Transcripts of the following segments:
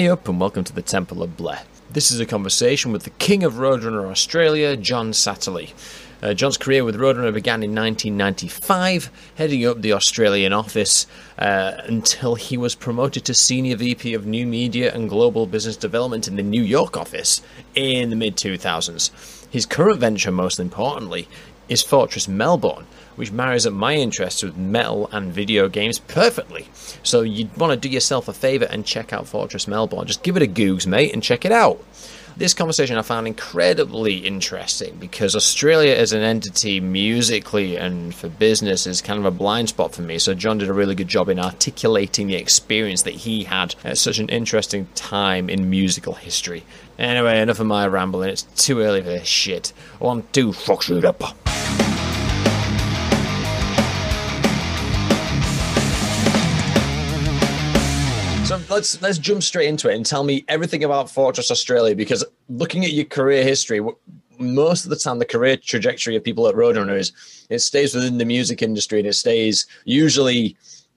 Hey up and welcome to the Temple of Blair. This is a conversation with the King of Roadrunner Australia, John Satterley. Uh, John's career with Roadrunner began in 1995, heading up the Australian office uh, until he was promoted to Senior VP of New Media and Global Business Development in the New York office in the mid 2000s. His current venture, most importantly, is Fortress Melbourne, which marries up my interests with metal and video games perfectly. So you'd want to do yourself a favour and check out Fortress Melbourne. Just give it a googs, mate, and check it out. This conversation I found incredibly interesting because Australia as an entity musically and for business is kind of a blind spot for me. So John did a really good job in articulating the experience that he had at such an interesting time in musical history. Anyway, enough of my rambling. It's too early for this shit. One, two, fuck it up. So let's let's jump straight into it and tell me everything about Fortress Australia because looking at your career history, most of the time the career trajectory of people at Roadrunner is it stays within the music industry and it stays usually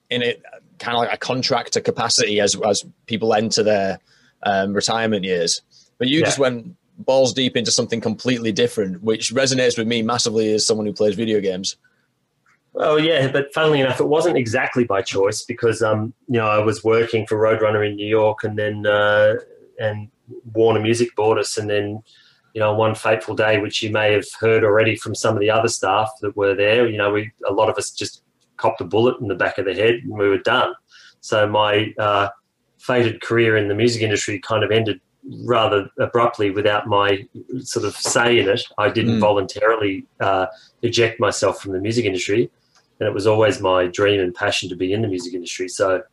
in it kind of like a contractor capacity as as people enter their um, retirement years. But you yeah. just went balls deep into something completely different, which resonates with me massively as someone who plays video games. Well, yeah, but funnily enough, it wasn't exactly by choice because um, you know I was working for Roadrunner in New York, and then uh, and Warner Music bought us, and then you know one fateful day, which you may have heard already from some of the other staff that were there. You know, we a lot of us just copped a bullet in the back of the head, and we were done. So my uh, fated career in the music industry kind of ended rather abruptly without my sort of say in it. I didn't mm. voluntarily uh, eject myself from the music industry and it was always my dream and passion to be in the music industry. So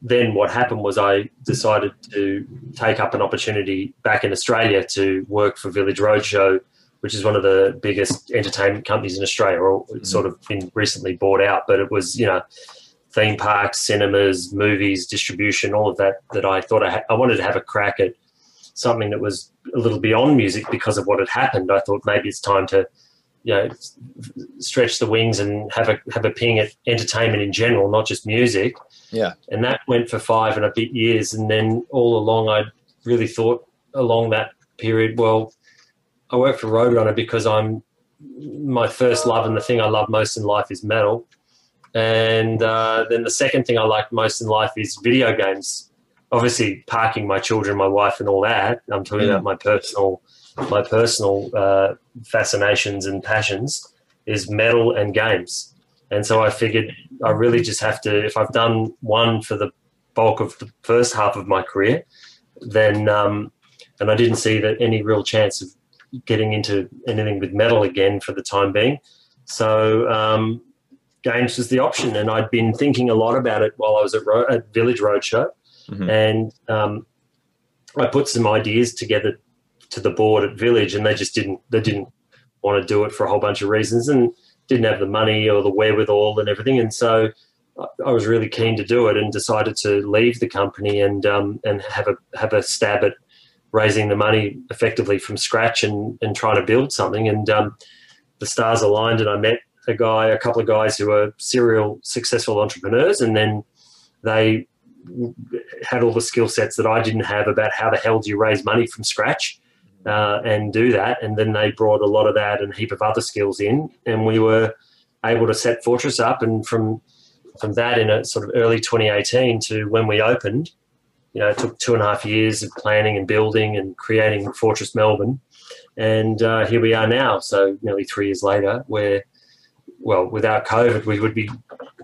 then what happened was I decided to take up an opportunity back in Australia to work for Village Roadshow, which is one of the biggest entertainment companies in Australia, or mm-hmm. sort of been recently bought out. But it was, you know, theme parks, cinemas, movies, distribution, all of that. That I thought I, ha- I wanted to have a crack at something that was a little beyond music because of what had happened. I thought maybe it's time to you know stretch the wings and have a have a ping at entertainment in general, not just music. Yeah. And that went for five and a bit years, and then all along I really thought along that period, well, I work for Roadrunner because I'm my first love and the thing I love most in life is metal. And uh, then the second thing I like most in life is video games. Obviously, parking my children, my wife, and all that. I'm talking mm. about my personal my personal uh, fascinations and passions is metal and games. And so I figured I really just have to, if I've done one for the bulk of the first half of my career, then, um, and I didn't see that any real chance of getting into anything with metal again for the time being. So um, games was the option. And I'd been thinking a lot about it while I was at, Ro- at Village Roadshow. Mm-hmm. And um, I put some ideas together to the board at Village, and they just didn't they didn't want to do it for a whole bunch of reasons, and didn't have the money or the wherewithal and everything, and so. I was really keen to do it and decided to leave the company and um, and have a have a stab at raising the money effectively from scratch and, and trying to build something. And um, the stars aligned, and I met a guy, a couple of guys who are serial successful entrepreneurs, and then they had all the skill sets that I didn't have about how the hell do you raise money from scratch uh, and do that. And then they brought a lot of that and a heap of other skills in, and we were able to set Fortress up. And from from that in a sort of early 2018 to when we opened, you know, it took two and a half years of planning and building and creating Fortress Melbourne, and uh, here we are now. So nearly three years later, where well, without COVID, we would be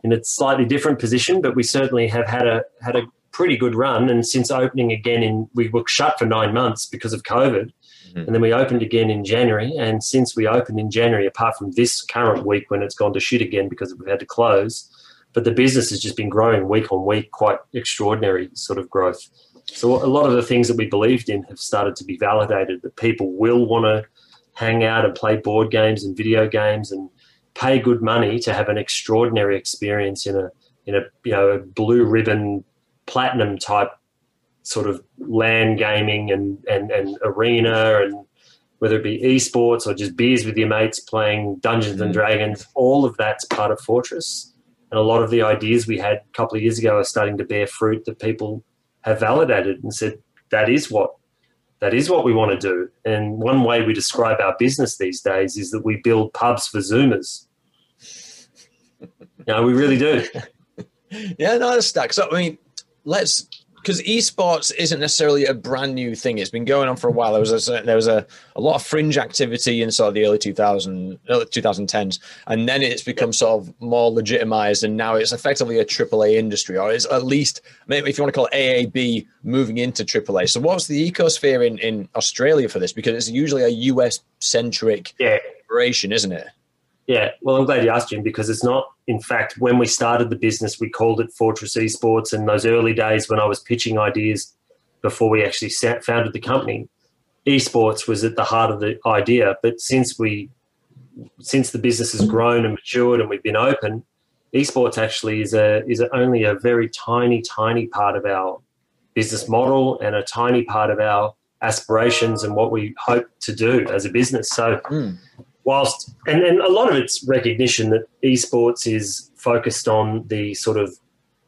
in a slightly different position, but we certainly have had a had a pretty good run. And since opening again in, we were shut for nine months because of COVID. Mm-hmm. And then we opened again in January. And since we opened in January, apart from this current week when it's gone to shit again because we've had to close, but the business has just been growing week on week, quite extraordinary sort of growth. So a lot of the things that we believed in have started to be validated that people will want to hang out and play board games and video games and pay good money to have an extraordinary experience in a in a you know a blue ribbon platinum type sort of LAN gaming and, and, and arena and whether it be esports or just beers with your mates playing Dungeons and mm. Dragons, all of that's part of Fortress. And a lot of the ideas we had a couple of years ago are starting to bear fruit that people have validated and said, that is what that is what we want to do. And one way we describe our business these days is that we build pubs for Zoomers. no, we really do. yeah, no, that's that. So I mean, let's because esports isn't necessarily a brand new thing. It's been going on for a while. There was a, there was a, a lot of fringe activity in sort of the early 2000 early 2010s, and then it's become sort of more legitimized, and now it's effectively a AAA industry, or it's at least maybe if you want to call it AAB moving into AAA. So what's the ecosphere in in Australia for this? Because it's usually a US centric yeah. operation, isn't it? Yeah, well, I'm glad you asked, Jim, because it's not. In fact, when we started the business, we called it Fortress Esports. And those early days when I was pitching ideas before we actually founded the company, esports was at the heart of the idea. But since we, since the business has grown and matured and we've been open, esports actually is a is only a very tiny, tiny part of our business model and a tiny part of our aspirations and what we hope to do as a business. So. Mm whilst and, and a lot of it's recognition that esports is focused on the sort of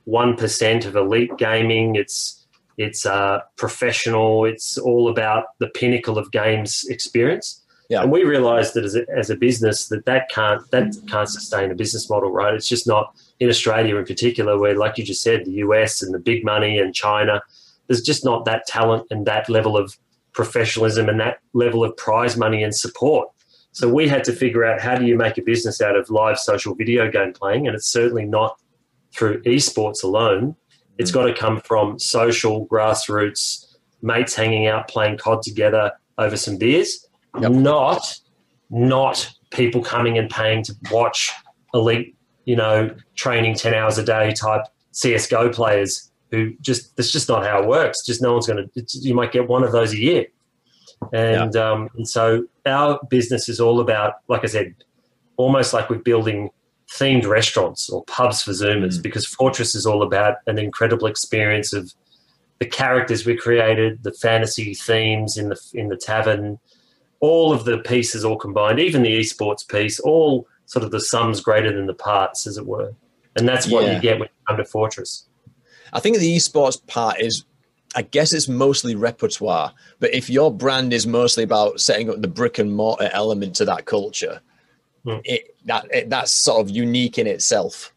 one percent of elite gaming. It's it's uh, professional. It's all about the pinnacle of games experience. Yeah. And we realised that as a, as a business that that can't that can't sustain a business model, right? It's just not in Australia in particular, where like you just said, the US and the big money and China, there's just not that talent and that level of professionalism and that level of prize money and support so we had to figure out how do you make a business out of live social video game playing, and it's certainly not through esports alone. It's mm. got to come from social grassroots mates hanging out playing COD together over some beers, yep. not not people coming and paying to watch elite, you know, training ten hours a day type CS:GO players who just that's just not how it works. Just no one's going to. You might get one of those a year. And, yeah. um, and so our business is all about, like I said, almost like we're building themed restaurants or pubs for Zoomers mm. because Fortress is all about an incredible experience of the characters we created, the fantasy themes in the in the tavern, all of the pieces all combined, even the esports piece, all sort of the sums greater than the parts, as it were. And that's what yeah. you get when you come to Fortress. I think the esports part is I guess it's mostly repertoire. But if your brand is mostly about setting up the brick and mortar element to that culture, mm. it, that it, that's sort of unique in itself.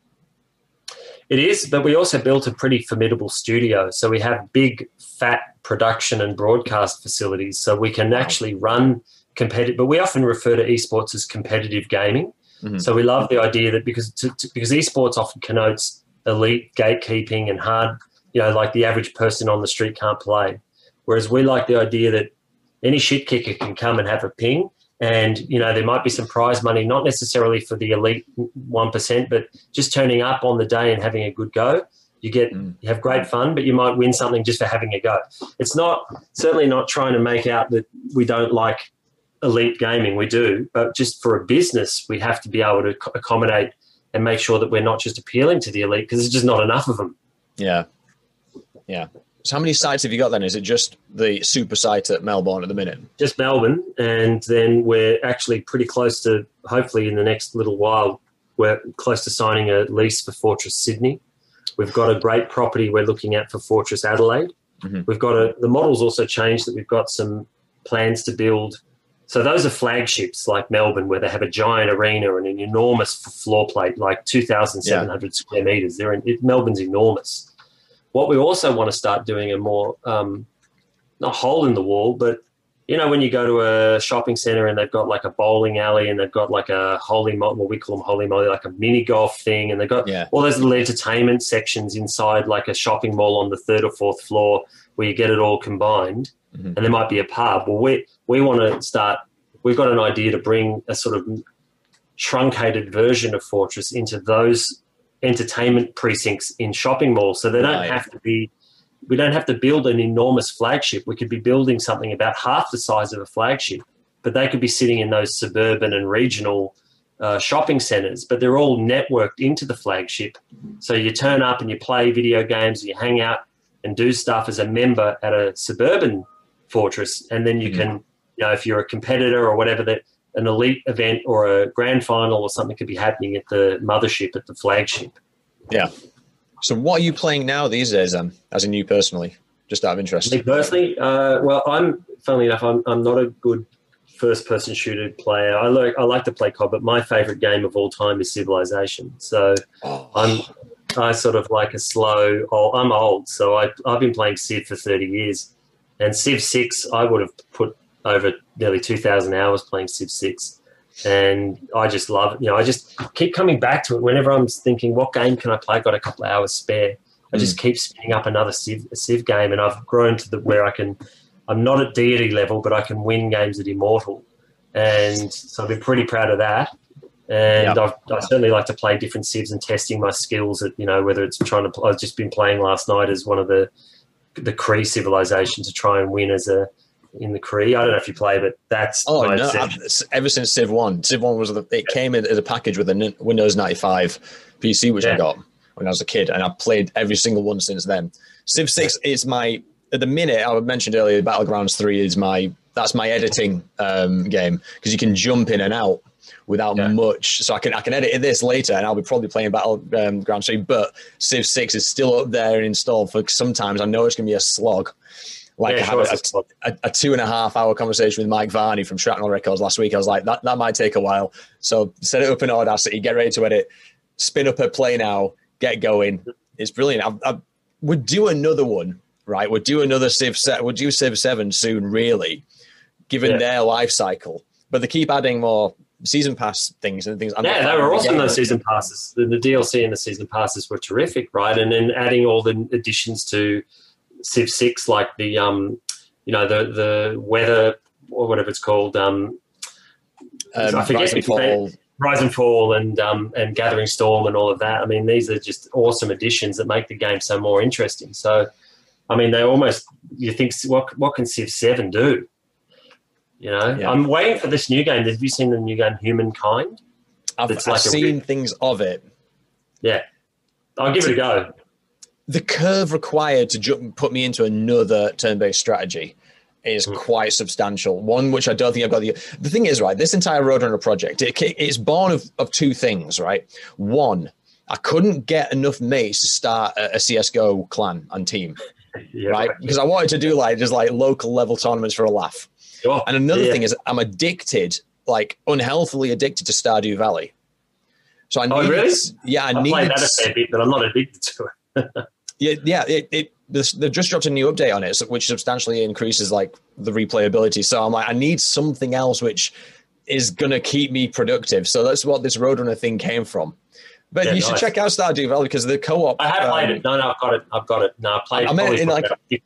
It is, but we also built a pretty formidable studio. So we have big, fat production and broadcast facilities. So we can actually run competitive. But we often refer to esports as competitive gaming. Mm-hmm. So we love the idea that because to, to, because esports often connotes elite gatekeeping and hard you know, like the average person on the street can't play. Whereas we like the idea that any shit kicker can come and have a ping. And, you know, there might be some prize money, not necessarily for the elite 1%, but just turning up on the day and having a good go. You get, mm. you have great fun, but you might win something just for having a go. It's not, certainly not trying to make out that we don't like elite gaming. We do, but just for a business, we have to be able to accommodate and make sure that we're not just appealing to the elite because there's just not enough of them. Yeah. Yeah. So how many sites have you got then? Is it just the super site at Melbourne at the minute? Just Melbourne, and then we're actually pretty close to. Hopefully, in the next little while, we're close to signing a lease for Fortress Sydney. We've got a great property we're looking at for Fortress Adelaide. Mm-hmm. We've got a. The model's also changed that we've got some plans to build. So those are flagships like Melbourne, where they have a giant arena and an enormous floor plate, like two thousand seven hundred yeah. square meters. They're in, it, Melbourne's enormous what we also want to start doing a more um, not hole in the wall, but you know when you go to a shopping center and they've got like a bowling alley and they've got like a holy mo- what we call them holy moly like a mini golf thing and they've got yeah. all those little entertainment sections inside like a shopping mall on the third or fourth floor where you get it all combined mm-hmm. and there might be a pub well we we want to start we've got an idea to bring a sort of truncated version of fortress into those entertainment precincts in shopping malls. So they don't right. have to be, we don't have to build an enormous flagship. We could be building something about half the size of a flagship, but they could be sitting in those suburban and regional uh, shopping centers, but they're all networked into the flagship. So you turn up and you play video games, you hang out and do stuff as a member at a suburban fortress, and then you mm-hmm. can, you know, if you're a competitor or whatever, that an elite event or a grand final or something could be happening at the mothership, at the flagship. Yeah. So, what are you playing now these days, um, as in you personally? Just out of interest. Me personally, uh, well, I'm funnily enough, I'm, I'm not a good first person shooter player. I like I like to play COD, but my favorite game of all time is Civilization. So Oh, I'm I sort of like a slow. Oh, I'm old, so I I've been playing Civ for 30 years, and Civ Six I would have put over nearly 2,000 hours playing Civ Six, and I just love it. You know, I just keep coming back to it whenever I'm thinking, what game can I play? I've got a couple of hours spare. I just hmm. keep spinning up another Civ, Civ game, and I've grown to the where I can. I'm not at deity level, but I can win games at immortal, and so I've been pretty proud of that. And I've, I certainly like to play different civs and testing my skills at you know whether it's trying to. I've just been playing last night as one of the the Cree civilization to try and win as a in the Cree. I don't know if you play, but that's Oh no! ever since Civ One, Civ One was the, it came in as a package with a Windows ninety five PC, which I got when I was a kid, and I've played every single one since then. Civ Six is my at the minute I mentioned earlier. Battlegrounds Three is my that's my editing um, game because you can jump in and out without Yeah. much. So I can I can edit this later, and I'll be probably playing Battlegrounds Three. But Civ Six is still up there and installed for sometimes I know it's gonna be a slog. Like Yeah, I had a a, a, two and a half hour conversation with Mike Varney from Shrapnel Records last week. I was like, that, that might take a while. So set it up in Audacity, get ready to edit, spin up a play now, get going. It's brilliant. I, I would do another one, right? We'll do another Civ set. We'll do Civ 7 soon, really, given Yeah. their life cycle. But they keep adding more season pass things and things. I'm Yeah, they were awesome. Those season passes, the, the DLC and the season passes were terrific, right? And then adding all the additions to Civ Six, like the um, you know, the the weather or whatever it's called, um, Um, I forget Rise and Fall. Rise and Fall, and um, and Gathering Storm, and all of that. I mean, these are just awesome additions that make the game so more interesting. So, I mean, they almost you think what what can Civ Seven do? You know, Yeah. I'm waiting for this new game. Have you seen the new game Humankind? I've, I've like seen things of it. Yeah, I'll give it a go. The curve required to ju- put me into another turn-based strategy is Mm. quite substantial. One which I don't think I've got the. The thing is, right, this entire Roadrunner project, it, it's born of, of two things, right? One, I couldn't get enough mates to start a, a CS:GO clan and team, Yeah, right? Because I wanted to do like just like local level tournaments for a laugh. Sure. And another Yeah. thing is, I'm addicted, like unhealthily addicted to Stardew Valley. So I Oh, needed, really? yeah, I I needed played that a fair bit, but I'm not addicted to it. Yeah, yeah. It, it they've just dropped a new update on it, which substantially increases like the replayability. So I'm like, I need something else which is gonna keep me productive. So that's what this Roadrunner thing came from. But Yeah, you should check out Stardew Valley because the co-op. I have played um, it. No, no, I've got it. I've got it. No, I played I meant in, like, in-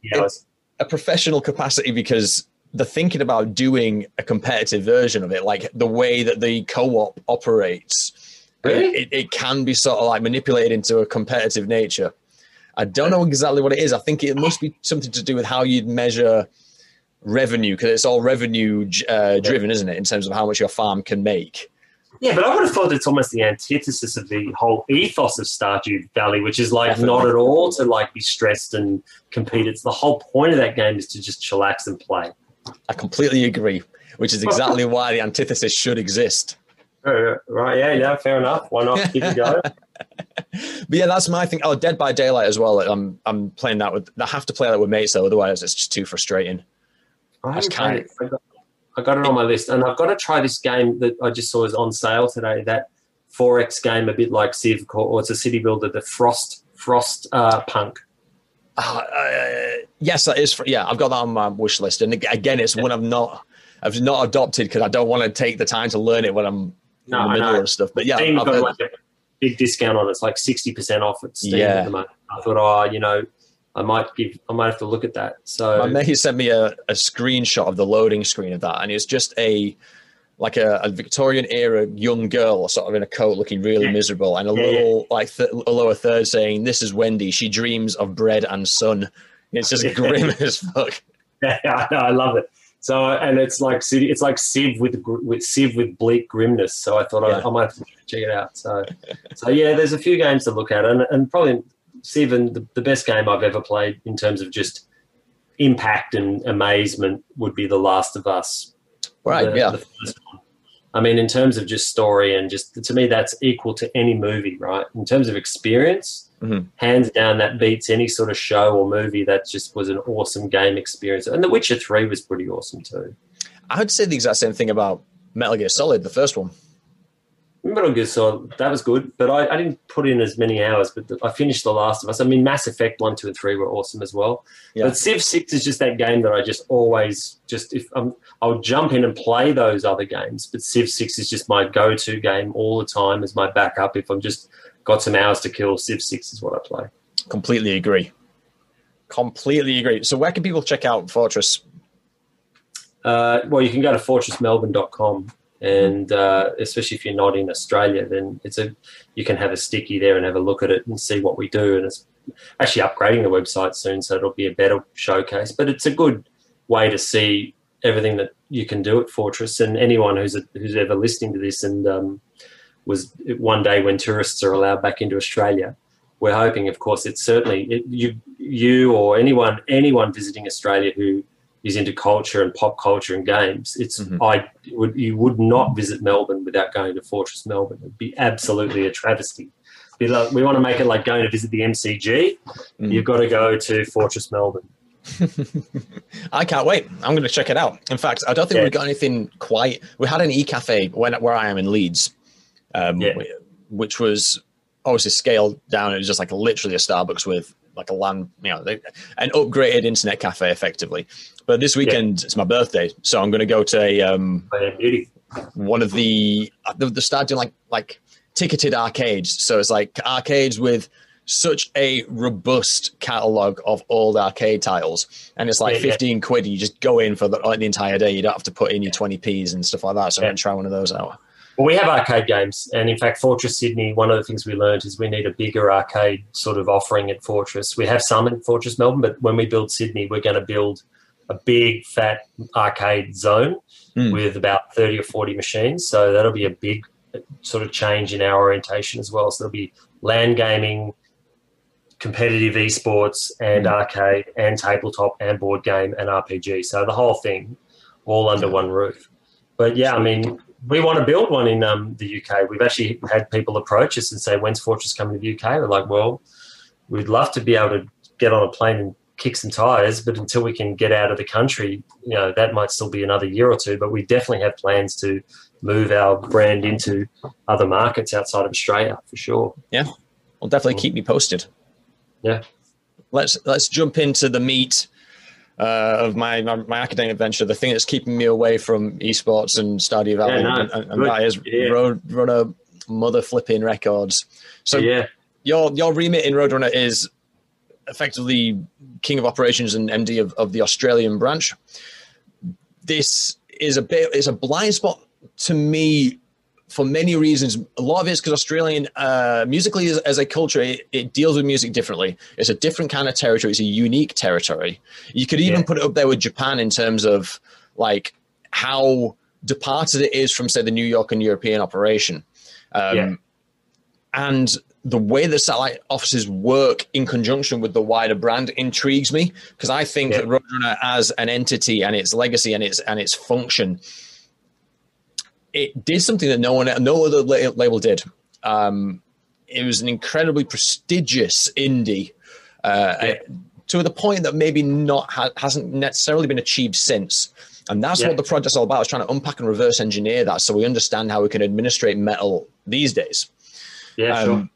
a professional capacity because the thinking about doing a competitive version of it, like the way that the co-op operates, Really? it, it can be sort of like manipulated into a competitive nature. I don't know exactly what it is. I think it must be something to do with how you'd measure revenue because it's all revenue uh, driven, isn't it, in terms of how much your farm can make? Yeah, but I would have thought it's almost the antithesis of the whole ethos of Stardew Valley, which is like Definitely. not at all to like be stressed and compete. It's the whole point of that game is to just chillax and play. I completely agree, which is exactly why the antithesis should exist. Uh, Right? Yeah, yeah. Fair enough. Why not give it a go? But yeah, that's my thing. Oh, Dead by Daylight as well. I'm I'm playing that with. I have to play that with mates though, otherwise it's just too frustrating. I. I got, I got it on my list, and I've got to try this game that I just saw is on sale today. That 4X game, a bit like Civ, or it's a city builder, the Frost Frost uh, Punk. Uh, uh, yes, that is. For, yeah, I've got that on my wish list, and again, it's one I've not I've not adopted because I don't want to take the time to learn it when I'm No, in the middle of stuff. But yeah, I've got heard- like a big discount on it. It's like sixty percent off at Steam Yeah. at the moment. I thought, oh, you know, I might give, I might have to look at that. So my mate sent me a, a screenshot of the loading screen of that, and it's just a like a, a Victorian era young girl, sort of in a coat, looking really Yeah. miserable, and a Yeah, little like th- a lower third saying, "This is Wendy. She dreams of bread and sun." It's just grim as fuck. yeah, I, know, I love it. So and it's like it's like Civ with with Civ with bleak grimness. So I thought Yeah. I, I might have to check it out. So so yeah, there's a few games to look at, and and probably Civ and the, the best game I've ever played in terms of just impact and amazement would be The Last of Us. Right? the- yeah. the. I mean, in terms of just story and just to me, that's equal to any movie, right? In terms of experience, Mhm. hands down, that beats any sort of show or movie. That just was an awesome game experience. And The Witcher Three was pretty awesome too. I would say the exact same thing about Metal Gear Solid, the first one. Metal Gear Solid, that was good, but I, I didn't put in as many hours. But the, I finished The Last of Us. I mean, Mass Effect one, two, and three were awesome as well. Yeah. But Civ Six is just that game that I just always just if I'm, I'll jump in and play those other games. But Civ Six is just my go-to game all the time as my backup. If I'm just got some hours to kill, Civ Six is what I play. Completely agree. Completely agree. So, where can people check out Fortress? Uh, well, you can go to fortressmelbourne.com, and uh, especially if you're not in Australia, then it's a you can have a sticky there and have a look at it and see what we do. And it's actually upgrading the website soon, so it'll be a better showcase. But it's a good way to see everything that you can do at Fortress. And anyone who's a, who's ever listening to this and um, was one day when tourists are allowed back into Australia, we're hoping, of course, it's certainly it, you you or anyone anyone visiting Australia who is into culture and pop culture and games. It's Mhm. I would you would not visit Melbourne without going to Fortress Melbourne. It'd be absolutely a travesty. Be like, we want to make it like going to visit the MCG. Mm. You've got to go to Fortress Melbourne. I can't wait. I'm going to check it out. In fact, I don't think Yeah. we've got anything quite. We had an e cafe when where I am in Leeds, um, Yeah. which was obviously scaled down. It was just like literally a Starbucks with like a LAN, you know, they- an upgraded internet cafe, effectively. But this weekend it's my birthday, so I'm going to go to a, um, yeah, one of the the, the start doing like like ticketed arcades. So it's like arcades with such a robust catalog of old arcade titles, and it's like Yeah, yeah. 15 quid. You just go in for the, like, the entire day. You don't have to put in your 20p's and stuff like that. So I'm Yeah. gonna try one of those out. Well, we have arcade games, and in fact, Fortress Sydney. One of the things we learned is we need a bigger arcade sort of offering at Fortress. We have some in Fortress Melbourne, but when we build Sydney, we're going to build a big fat arcade zone Hmm. with about thirty or forty machines. So that'll be a big sort of change in our orientation as well. So there'll be LAN gaming, competitive esports, and Hmm. arcade, and tabletop, and board game, and RPG. So the whole thing, all under one roof. But yeah, I mean, we want to build one in um, the UK. We've actually had people approach us and say, "When's Fortress coming to the UK?" We're like, "Well, we'd love to be able to get on a plane and kick some tires, but until we can get out of the country, you know, that might still be another year or two. But we definitely have plans to move our brand into other markets outside of Australia for sure. Yeah. Well, definitely keep me posted. Yeah. Let's let's jump into the meat uh, of my, my my academic venture. The thing that's keeping me away from esports and Stardew Valley, Yeah, no, and, and that is Yeah. Road Runner Mother Flipping Records. So yeah, your your remit in Roadrunner is effectively king of operations and MD of, of the Australian branch. This is a bit is a blind spot to me for many reasons. A lot of it is because Australian uh, musically as, as a culture, it, it deals with music differently. It's a different kind of territory. It's a unique territory. You could even Yeah. put it up there with Japan in terms of like how departed it is from say the New York and European operation. Um, Yeah. And the way the satellite offices work in conjunction with the wider brand intrigues me because I think Yeah. that Roadrunner as an entity and its legacy and its and its function, it did something that no one, no other label did. Um, it was an incredibly prestigious indie, uh, Yeah. to the point that maybe not ha- hasn't necessarily been achieved since. And that's Yeah. what the project's all about: is trying to unpack and reverse engineer that, so we understand how we can administrate metal these days. yeah, Um, sure.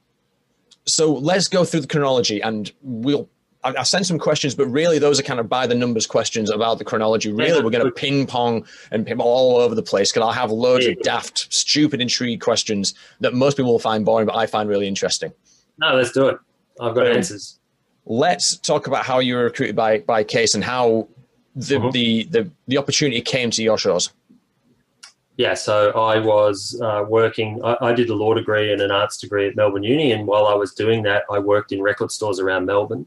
So let's go through the chronology, and we'll. I- I've sent some questions, but really those are kind of by the numbers questions about the chronology. Really, we're going to ping pong and ping all over the place because I'll have loads of daft, stupid, intrigue questions that most people will find boring, but I find really interesting. No, let's do it. I've got Boom. answers. Let's talk about how you were recruited by by Cees and how the Mhm. the, the the opportunity came to your shores. Yeah, so I was uh, working. I, I did a law degree and an arts degree at Melbourne Uni, and while I was doing that, I worked in record stores around Melbourne.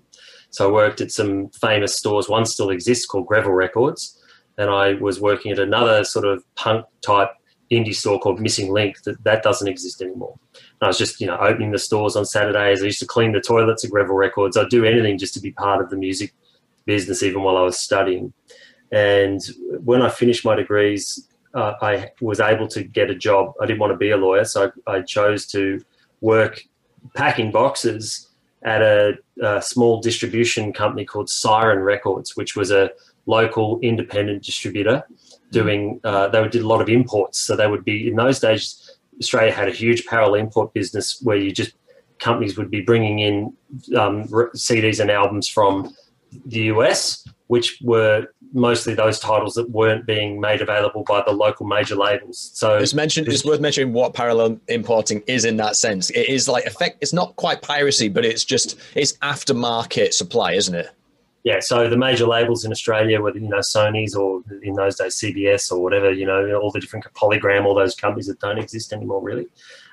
So I worked at some famous stores. One still exists called Greville Records, and I was working at another sort of punk type indie store called Missing Link that that doesn't exist anymore. And I was just you know opening the stores on Saturdays. I used to clean the toilets at Greville Records. I'd do anything just to be part of the music business, even while I was studying. And when I finished my degrees, uh, I was able to get a job. I didn't want to be a lawyer, so I, I chose to work packing boxes at a, a small distribution company called Siren Records, which was a local independent distributor doing. Uh, they did a lot of imports, so they would be in those days. Australia had a huge parallel import business where you just companies would be bringing in um, CDs and albums from the US, which were mostly those titles that weren't being made available by the local major labels. So it's mentioned. It's worth mentioning what parallel importing is in that sense. It is like effect. It's not quite piracy, but it's just it's aftermarket supply, isn't it? Yeah. So the major labels in Australia, whether you know Sony's or in those days CBS or whatever, you know, all the different Polygram, all those companies that don't exist anymore, really,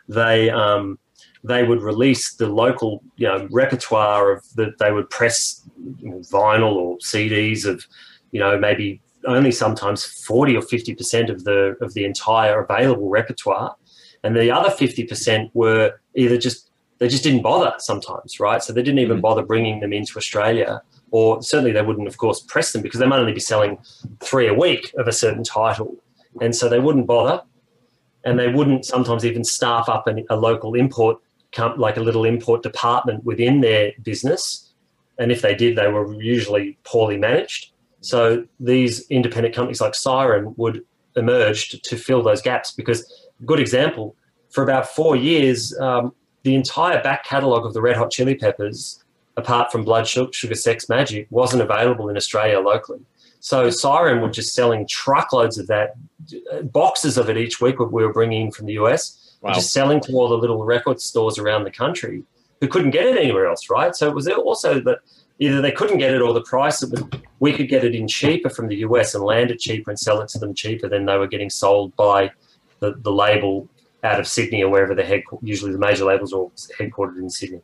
they um, they would release the local, you know, repertoire of that they would press vinyl or CDs of, you know, maybe only sometimes 40 or 50% of the of the entire available repertoire. And the other 50% were either just they just didn't bother sometimes, right? So they didn't even mm. bother bringing them into Australia, or certainly they wouldn't, of course, press them because they might only be selling three a week of a certain title, and so they wouldn't bother, and they wouldn't sometimes even staff up an, a local import like a little import department within their business. And if they did, they were usually poorly managed. So these independent companies like Siren would emerge to, to fill those gaps because, good example, for about four years, um, the entire back catalogue of the Red Hot Chili Peppers, apart from Blood Sugar Sex Magik, wasn't available in Australia locally. So Siren were just selling truckloads of that, boxes of it each week. We were bringing in from the US wow. just selling to all the little record stores around the country who couldn't get it anywhere else, right? So it was also that either they couldn't get it or the price it was, we could get it in cheaper from the US and land it cheaper and sell it to them cheaper than they were getting sold by the, the label out of Sydney or wherever the head usually the major labels are headquartered in Sydney.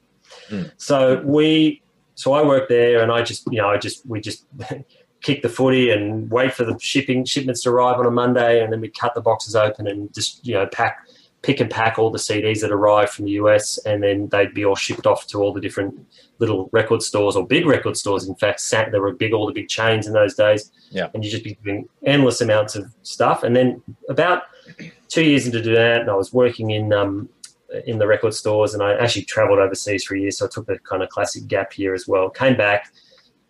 Mm. So we so I worked there and I just you know I just we just kick the footy and wait for the shipping shipments to arrive on a Monday and then we cut the boxes open and just you know pack pick and pack all the CDs that arrived from the US, and then they'd be all shipped off to all the different little record stores or big record stores. In fact, sat, there were big, all the big chains in those days. Yeah. And you'd just be doing endless amounts of stuff. And then about two years into doing that, and I was working in um, in the record stores, and I actually travelled overseas for a year, so I took a kind of classic gap year as well. Came back,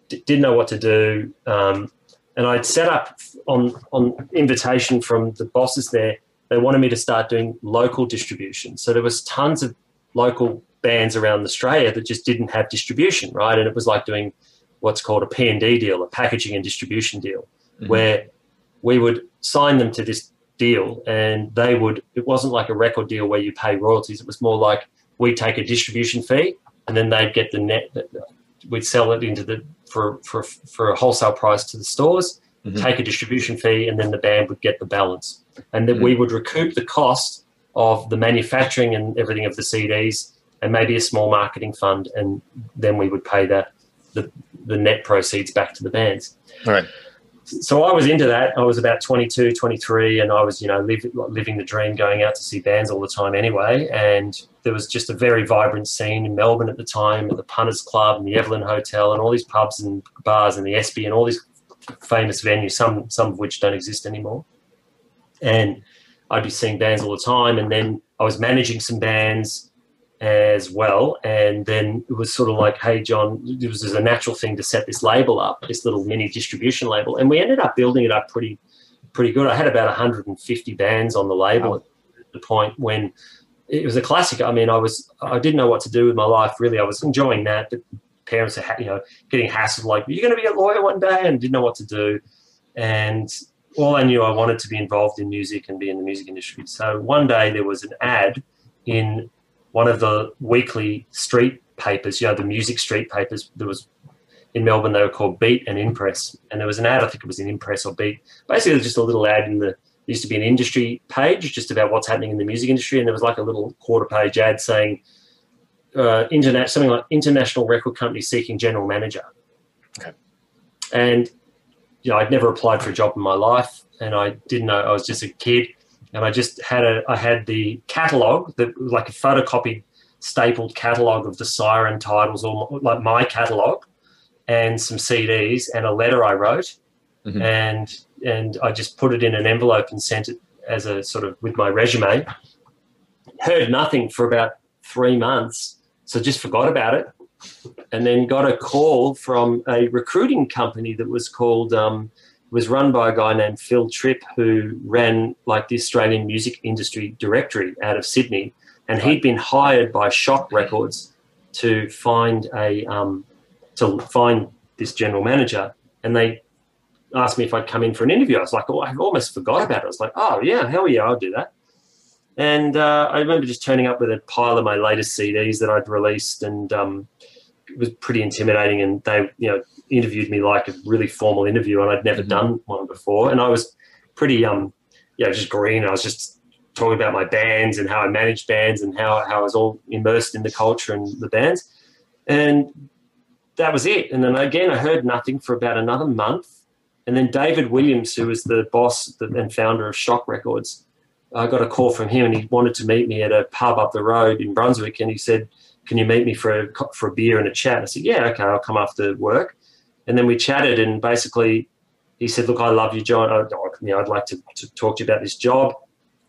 d- didn't know what to do. Um, and I'd set up on on invitation from the bosses there they wanted me to start doing local distribution. So there was tons of local bands around Australia that just didn't have distribution, right? And it was like doing what's called a P&D deal, a packaging and distribution deal, mm-hmm. where we would sign them to this deal and they would it wasn't like a record deal where you pay royalties it was more like we take a distribution fee and then they'd get the net we'd sell it into the for for for a wholesale price to the stores mm-hmm. take a distribution fee and then the band would get the balance and that mm. we would recoup the cost of the manufacturing and everything of the CDs and maybe a small marketing fund, and then we would pay that the, the net proceeds back to the bands. All right. So I was into that. I was about 22, 23, and I was, you know, live, living the dream, going out to see bands all the time anyway. And there was just a very vibrant scene in Melbourne at the time, at the Punters Club and the Evelyn Hotel and all these pubs and bars and the Espy and all these famous venues, some some of which don't exist anymore and I'd be seeing bands all the time. And then I was managing some bands as well. And then it was sort of like, hey, John, it was a natural thing to set this label up, this little mini distribution label. And we ended up building it up pretty, pretty good. I had about 150 bands on the label wow. at the point when it was a classic. I mean, I was, I didn't know what to do with my life really. I was enjoying that, but parents are, you know, getting hassled like, you're going to be a lawyer one day and didn't know what to do. And all I knew I wanted to be involved in music and be in the music industry. So one day there was an ad in one of the weekly street papers, you know, the music street papers. There was in Melbourne, they were called Beat and InPress. And there was an ad, I think it was in InPress or Beat. Basically, it was just a little ad in the, there used to be an industry page just about what's happening in the music industry. And there was like a little quarter page ad saying, uh, internet, something like international record company seeking general manager. Okay. And you know, I'd never applied for a job in my life, and I didn't know. I was just a kid, and I just had a. I had the catalog that like a photocopied, stapled catalog of the Siren titles, or like my catalog, and some CDs, and a letter I wrote, mm-hmm. and and I just put it in an envelope and sent it as a sort of with my resume. Heard nothing for about three months, so just forgot about it. And then got a call from a recruiting company that was called um, was run by a guy named Phil Tripp who ran like the Australian music industry directory out of Sydney, and he'd been hired by Shock Records to find a um, to find this general manager, and they asked me if I'd come in for an interview. I was like, oh, I almost forgot about it. I was like, oh yeah, hell yeah, I'll do that. And uh, I remember just turning up with a pile of my latest CDs that I'd released, and um, it was pretty intimidating. And they, you know, interviewed me like a really formal interview, and I'd never mm-hmm. done one before. And I was pretty, um, yeah, just green. I was just talking about my bands and how I managed bands and how, how I was all immersed in the culture and the bands. And that was it. And then again, I heard nothing for about another month. And then David Williams, who was the boss and founder of Shock Records, I got a call from him and he wanted to meet me at a pub up the road in Brunswick. And he said, Can you meet me for a, for a beer and a chat? I said, Yeah, okay, I'll come after work. And then we chatted and basically he said, Look, I love you, John. I, you know, I'd like to, to talk to you about this job.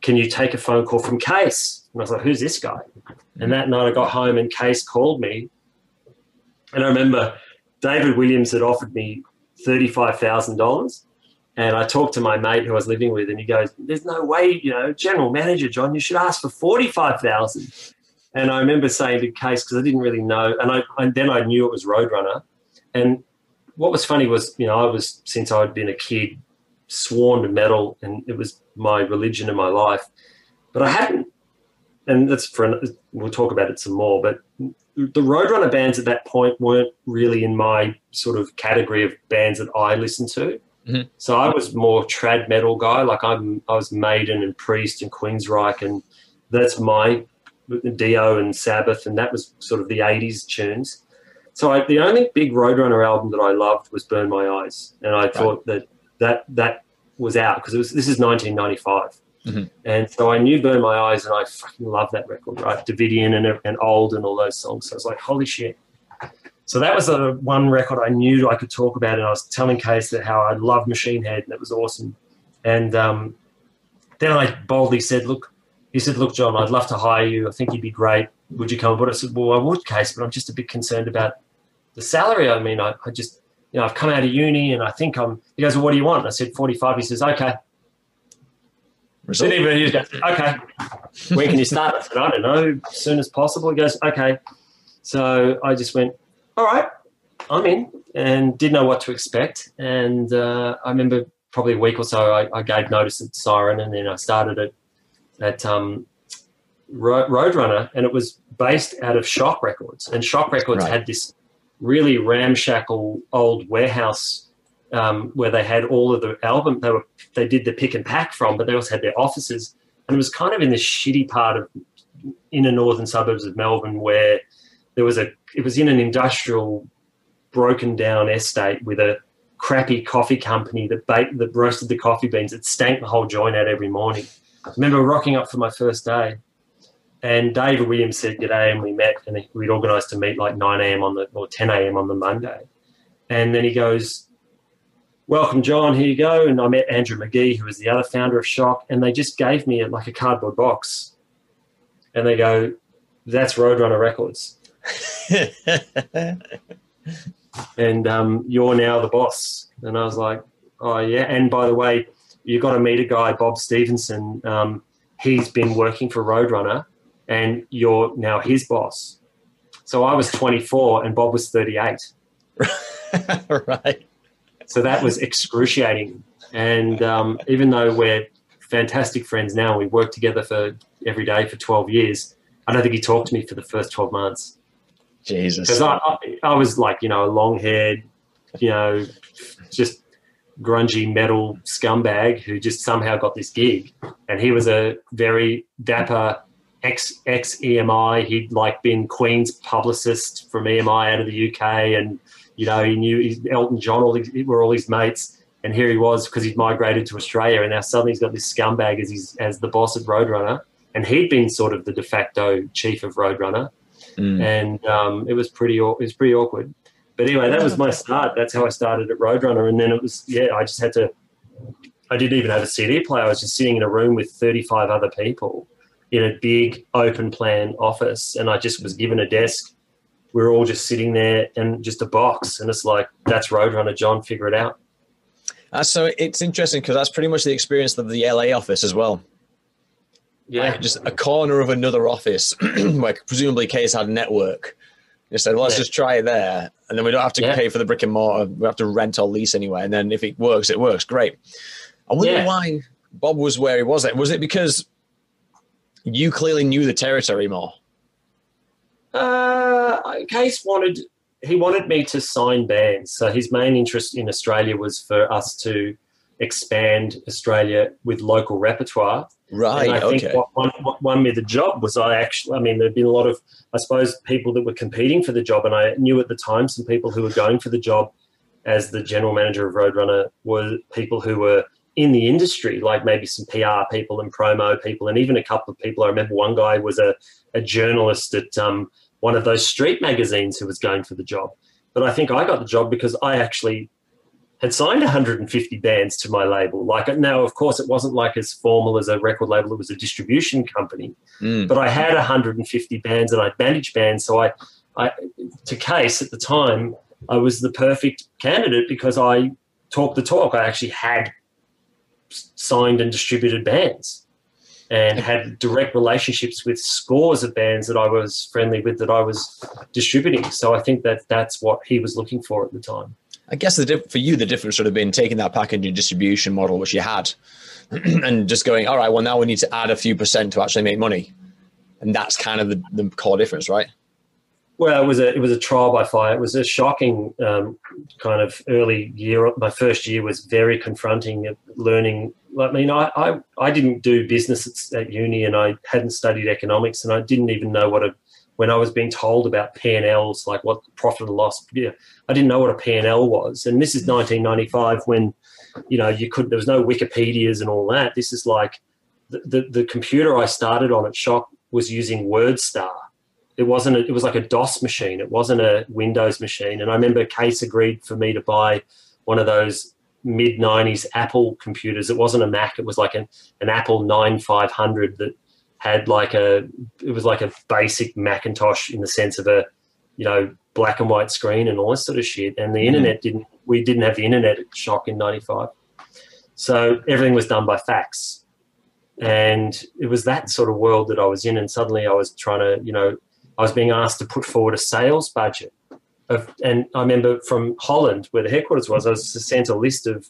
Can you take a phone call from Cees? And I was like, Who's this guy? And that night I got home and Cees called me. And I remember David Williams had offered me $35,000 and I talked to my mate who I was living with, and he goes, "There's no way, you know, general manager John, you should ask for forty-five thousand. And I remember saying to Cees because I didn't really know, and I and then I knew it was Roadrunner. And what was funny was, you know, I was since I'd been a kid sworn to metal, and it was my religion in my life. But I hadn't, and that's for we'll talk about it some more. But the Roadrunner bands at that point weren't really in my sort of category of bands that I listened to. Mm-hmm. So I was more trad metal guy. Like I'm, I was Maiden and Priest and Queensryche, and that's my Dio and Sabbath, and that was sort of the '80s tunes. So I, the only big Roadrunner album that I loved was Burn My Eyes, and I right. thought that that that was out because it was this is 1995. Mm-hmm. And so I knew Burn My Eyes, and I fucking love that record, right? Davidian and, and Old and all those songs. So I was like, holy shit. So that was the one record I knew I could talk about, and I was telling Cees that how I loved Machine Head, and it was awesome. And um, then I boldly said, "Look," he said, "Look, John, I'd love to hire you. I think you'd be great. Would you come But I said, "Well, I would, Cees, but I'm just a bit concerned about the salary. I mean, I, I just, you know, I've come out of uni, and I think I'm." He goes, "Well, what do you want?" I said, "45." He says, "Okay." Result. Even he goes, "Okay." when can you start? I said, "I don't know. As soon as possible." He goes, "Okay." So I just went, all right, I'm in, and didn't know what to expect. And uh, I remember probably a week or so, I, I, gave notice at Siren, and then I started at at um, Roadrunner, and it was based out of Shock Records, and Shock Records right. had this really ramshackle old warehouse um, where they had all of the album they were they did the pick and pack from, but they also had their offices, and it was kind of in this shitty part of inner northern suburbs of Melbourne where there was a it was in an industrial broken down estate with a crappy coffee company that baked that roasted the coffee beans it stank the whole joint out every morning I remember rocking up for my first day and David Williams said g'day and we met and we'd organised to meet like 9 a.m. on the or 10 a.m. on the Monday and then he goes welcome John here you go and I met Andrew McGee who was the other founder of Shock and they just gave me like a cardboard box and they go that's Roadrunner Records and um, you're now the boss. And I was like, oh, yeah. And by the way, you got to meet a guy, Bob Stevenson. Um, he's been working for Roadrunner, and you're now his boss. So I was 24 and Bob was 38. right. So that was excruciating. And um, even though we're fantastic friends now, we worked together for every day for 12 years. I don't think he talked to me for the first 12 months. Jesus. Because I, I, I, was like, you know, a long haired, you know, just grungy metal scumbag who just somehow got this gig. And he was a very dapper ex ex EMI. He'd like been Queen's publicist from EMI out of the UK. And, you know, he knew Elton John, all these, were all his mates. And here he was because he'd migrated to Australia. And now suddenly he's got this scumbag as, he's, as the boss at Roadrunner. And he'd been sort of the de facto chief of Roadrunner mm. and um, it was pretty it was pretty awkward. But anyway, that was my start. That's how I started at Roadrunner, and then it was yeah. I just had to. I didn't even have a CD player. I was just sitting in a room with 35 other people in a big open plan office, and I just was given a desk we were all just sitting there and just a box, and it's like that's Roadrunner, John, figure it out. Uh, so it's interesting because that's pretty much the experience of the LA office as well. Yeah, Like, just a corner of another office where presumably Cees had network. They said, well, let's Yeah. just try it there. And then we don't have to Yeah. pay for the brick and mortar. We have to rent or lease anyway. And then if it works, it works. Great. I wonder Yeah. why Bob was where he was. At. Was it because you clearly knew the territory more? Uh, Cees wanted he wanted me to sign bands. So his main interest in Australia was for us to expand Australia with local repertoire. Right. and I think okay. what, won, what won me the job was I actually, I mean, there'd been a lot of, I suppose, people that were competing for the job, and I knew at the time some people who were going for the job as the general manager of Roadrunner were people who were in the industry, like maybe some PR people and promo people, and even a couple of people. I remember one guy was a, a journalist at um, one of those street magazines who was going for the job. But I think I got the job because I actually had signed 150 bands to my label. Like now, of course, it wasn't like as formal as a record label; it was a distribution company. Mm. But I had 150 bands, and I managed bands. So I, I, to Cees at the time, I was the perfect candidate because I talked the talk. I actually had signed and distributed bands. And had direct relationships with scores of bands that I was friendly with that I was distributing. So I think that that's what he was looking for at the time. I guess the for you, the difference would have been taking that packaging distribution model, which you had, and just going, all right, well, now we need to add a few percent to actually make money. And that's kind of the, the core difference, right? Well, it was a it was a trial by fire. It was a shocking um, kind of early year. My first year was very confronting. Learning, I mean, I, I I didn't do business at, at uni, and I hadn't studied economics, and I didn't even know what a when I was being told about P and Ls, like what profit and loss. Yeah, I didn't know what a P&L was, and this is 1995 when you know you could there was no Wikipedia's and all that. This is like the the, the computer I started on at Shock was using WordStar. It wasn't a, it was like a dos machine. It wasn't a windows machine. And i remember Cees agreed for me to buy one of those mid 90s apple computers. It wasn't a mac. It was like an, an apple 9500 that had like a it was like a basic macintosh in the sense of a you know black and white screen and all this sort of shit and the Mhm. internet didn't we didn't have the internet shock in 95 so everything was done by fax and it was that sort of world that i was in and suddenly i was trying to you know I was being asked to put forward a sales budget. Of, and I remember from Holland, where the headquarters was, I was sent a list of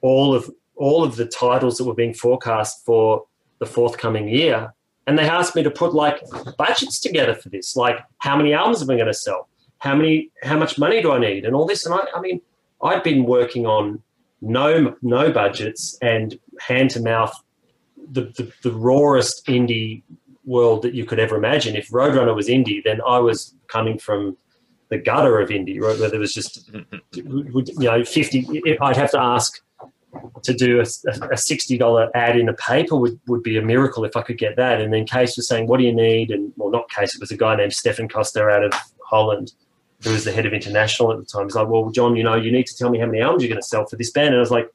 all of all of the titles that were being forecast for the forthcoming year. And they asked me to put like budgets together for this, like how many albums am I going to sell? How many? How much money do I need? And all this. And I, I mean, I'd been working on no no budgets and hand to mouth, the, the the rawest indie world that you could ever imagine. If Roadrunner was indie, then I was coming from the gutter of indie, right, where there was just, you know, 50, I'd have to ask to do a, a $60 ad in a paper would, would be a miracle if I could get that. And then Cees was saying, what do you need? And well, not Cees, it was a guy named Stefan Koster out of Holland who was the head of international at the time. He's like, well, John, you know, you need to tell me how many albums you're going to sell for this band. And I was like,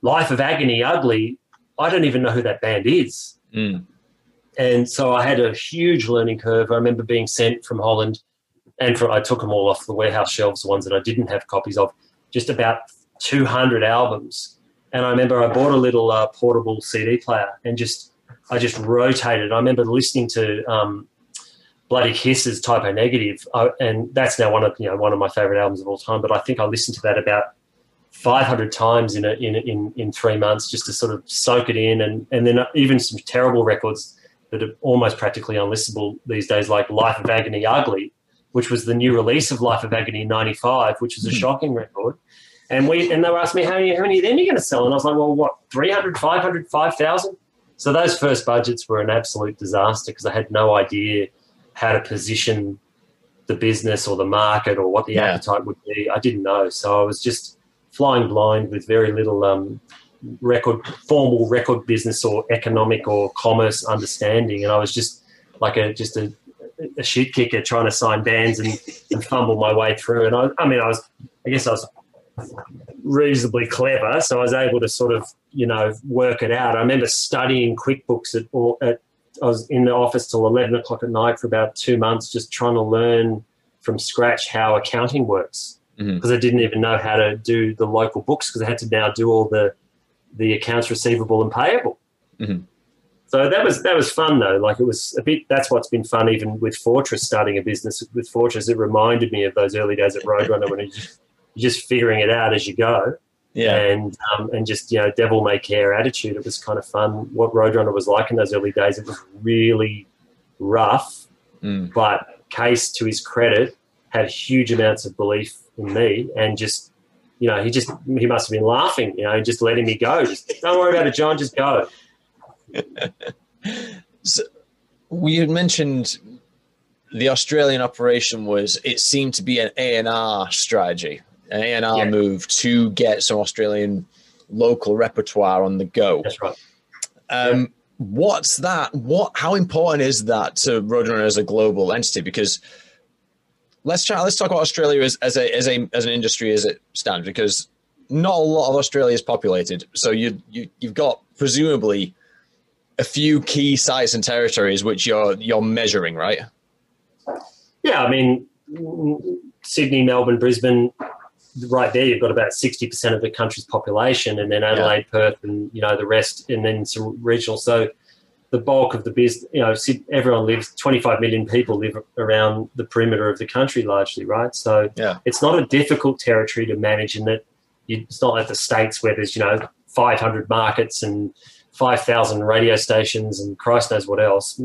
Life of Agony, Ugly, I don't even know who that band is Mm. and so I had a huge learning curve. I remember being sent from Holland, and for, I took them all off the warehouse shelves, the ones that I didn't have copies of, just about 200 albums. And I remember I bought a little uh, portable CD player and just I just rotated. I remember listening to um, Bloody Kisses Type O Negative, uh, and that's now one of you know one of my favorite albums of all time. But I think I listened to that about 500 times in a, in in in three months just to sort of soak it in, and and then even some terrible records that are almost practically unlistenable these days, like Life of Agony Ugly, which was the new release of Life of Agony 95, which is a Hmm. shocking record. And we and they were asking me, how many, how many then are you going to sell? And I was like, well, what, 300, 500, 5,000? So those first budgets were an absolute disaster because I had no idea how to position the business or the market or what the Yeah. appetite would be. I didn't know. So I was just flying blind with very little um, record formal record business or economic or commerce understanding and i was just like a just a, a shit kicker trying to sign bands and, and fumble my way through and I, I mean i was i guess i was reasonably clever so i was able to sort of you know work it out i remember studying quickbooks at, or at i was in the office till 11 o'clock at night for about two months just trying to learn from scratch how accounting works because I didn't even know how to do the local books because I had to now do all the the accounts receivable and payable. Mhm. So that was that was fun though. Like it was a bit. That's what's been fun even with Fortress starting a business with Fortress. It reminded me of those early days at Roadrunner when you just, you're just figuring it out as you go Yeah. and um, and just you know devil may care attitude. It was kind of fun. What Roadrunner was like in those early days, it was really rough. Mm. But Cees, to his credit, had huge amounts of belief in me, and just you know he just he must have been laughing, you know, just letting me go. Just don't worry about it, John. Just go. So we had mentioned the Australian operation was it seemed to be an A and R strategy, an A and R Yeah. move to get some Australian local repertoire on the go. That's right. Um, What's that? What? How important is that to Roadrunner as a global entity? Because let's try. Let's talk about Australia as, as a as a as an industry as it stands. Because not a lot of Australia is populated, so you you you've got presumably a few key sites and territories which you're you're measuring, right? Yeah, I mean, Sydney, Melbourne, Brisbane, right there, you've got about 60% of the country's population, and then Adelaide, Perth, and, you know, the rest, and then some regional. So the bulk of the business, you know, everyone lives, 25 million people live around the perimeter of the country largely, right? So Yeah. it's not a difficult territory to manage in that you, it's not like the States where there's, you know, 500 markets and 5,000 radio stations and Christ knows what else.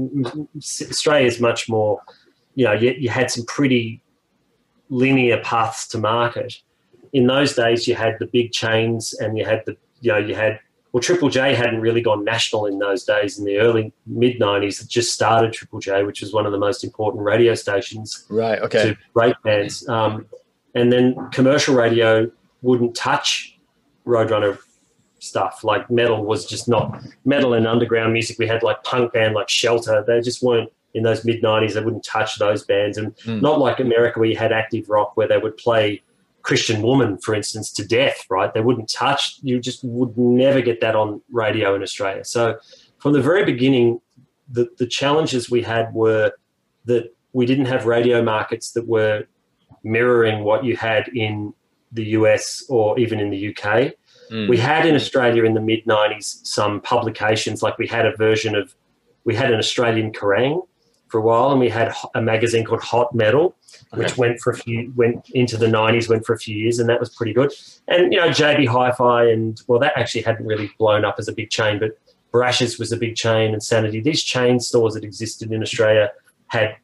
Australia is much more you know, you, you had some pretty linear paths to market. In those days, you had the big chains, and you had the, you know, you had well, Triple J hadn't really gone national in those days. In the early mid '90s, it just started Triple J, which was one of the most important radio stations Right. Okay. to great bands. Um, and then commercial radio wouldn't touch Roadrunner stuff. Like metal was just not metal and underground music. We had like punk band like Shelter. They just weren't in those mid '90s. They wouldn't touch those bands, and Mm. not like America where you had active rock where they would play Christian Woman, for instance, to death. Right? They wouldn't touch. You just would never get that on radio in Australia. So from the very beginning, the the challenges we had were that we didn't have radio markets that were mirroring what you had in the US or even in the UK. Mm. We had in Australia in the mid 90s some publications, like we had a version of, we had an Australian Kerrang for a while, and we had a magazine called Hot Metal, which went for a few, went into the 90s, went for a few years, and that was pretty good. And, you know, JB Hi Fi, and well, that actually hadn't really blown up as a big chain, but Brashs was a big chain, and Sanity. These chain stores that existed in Australia had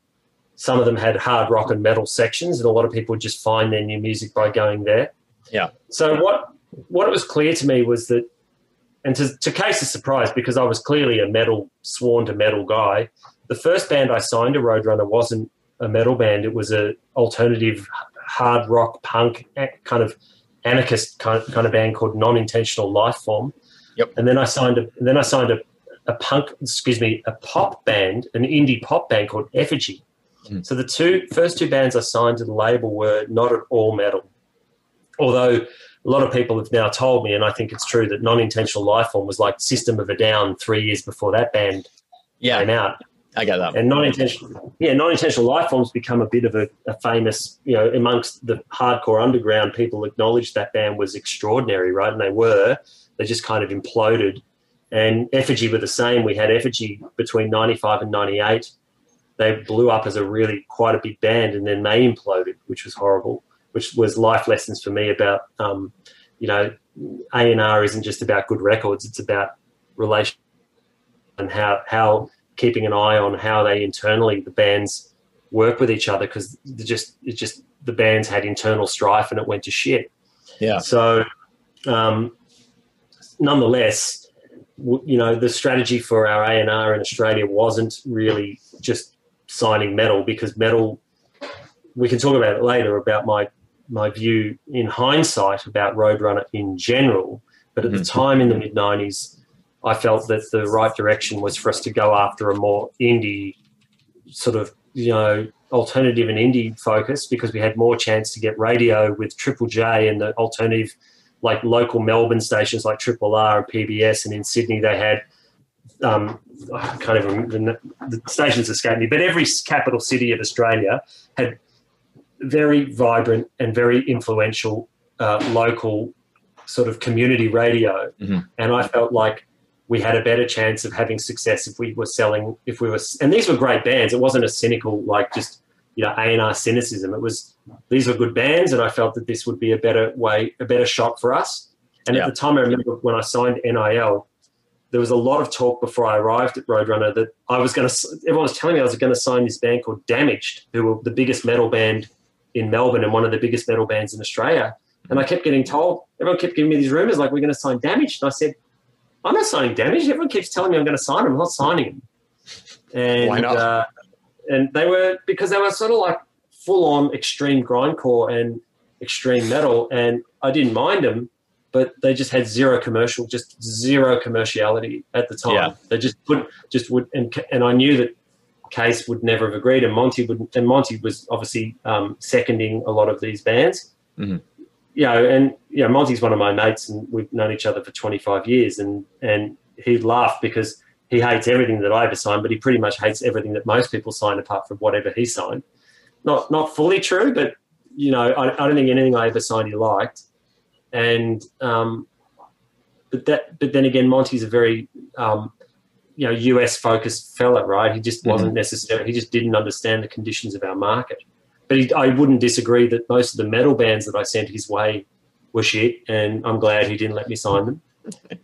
some of them had hard rock and metal sections, and a lot of people would just find their new music by going there. Yeah. So what what it was clear to me was that, and to, to Cees's surprise, because I was clearly a metal sworn to metal guy, the first band I signed to Roadrunner wasn't a metal band; it was a alternative hard rock punk kind of anarchist kind kind of band called Non Intentional Life Form. Yep. And then I signed a then I signed a, a punk excuse me a pop band, an indie pop band called Effigy. Mm. So the two first two bands I signed to the label were not at all metal, although a lot of people have now told me, and I think it's true that non-intentional life form was like System of a Down three years before that band yeah, came out. I get that. And non-intentional, yeah, non-intentional life forms become a bit of a, a famous, you know, amongst the hardcore underground people acknowledged that band was extraordinary, right? And they were. They just kind of imploded. And Effigy were the same. We had Effigy between '95 and '98. They blew up as a really quite a big band, and then they imploded, which was horrible. Which was life lessons for me about, um, you know, A and R isn't just about good records; it's about relation and how how keeping an eye on how they internally the bands work with each other because just it just the bands had internal strife and it went to shit. Yeah. So, um, nonetheless, w- you know, the strategy for our A and R in Australia wasn't really just signing metal because metal. We can talk about it later about my my view in hindsight about Roadrunner in general, but at the Mhm. time in the mid '90s, I felt that the right direction was for us to go after a more indie sort of you know alternative and indie focus because we had more chance to get radio with Triple J and the alternative like local Melbourne stations like Triple R and PBS and in Sydney they had um, I can't even remember the, the stations escape me but every capital city of Australia had very vibrant and very influential uh, local sort of community radio, Mhm. and I felt like we had a better chance of having success if we were selling if we were and these were great bands. It wasn't a cynical like just you know a&r cynicism. It was these were good bands and i felt that this would be a better way a better shot for us. And Yeah. at the time i remember when i signed nil there was a lot of talk before i arrived at roadrunner that i was going to everyone was telling me i was going to sign this band called damaged who were the biggest metal band in melbourne and one of the biggest metal bands in australia. And i kept getting told everyone kept giving me these rumors like we're going to sign damaged. And i said I'm not signing damage. Everyone keeps telling me I'm going to sign them. I'm not signing them. And Why not? Uh, and they were because they were sort of like full on extreme grindcore and extreme metal, and I didn't mind them, but they just had zero commercial, just zero commerciality at the time. Yeah. They just would just would, and and I knew that Cees would never have agreed, and Monte would, and Monte was obviously um, seconding a lot of these bands Mhm. You know, and you know, Monte's one of my mates, and we've known each other for 25 years, and and he laughed because he hates everything that I ever signed, but he pretty much hates everything that most people sign apart from whatever he signed. Not not fully true, but you know, I, I don't think anything I ever signed he liked, and um, but that but then again, Monte's a very um, you know US focused fella, right? He just wasn't necessarily he just didn't understand the conditions of our market but he, I wouldn't disagree that most of the metal bands that I sent his way were shit, and I'm glad he didn't let me sign them.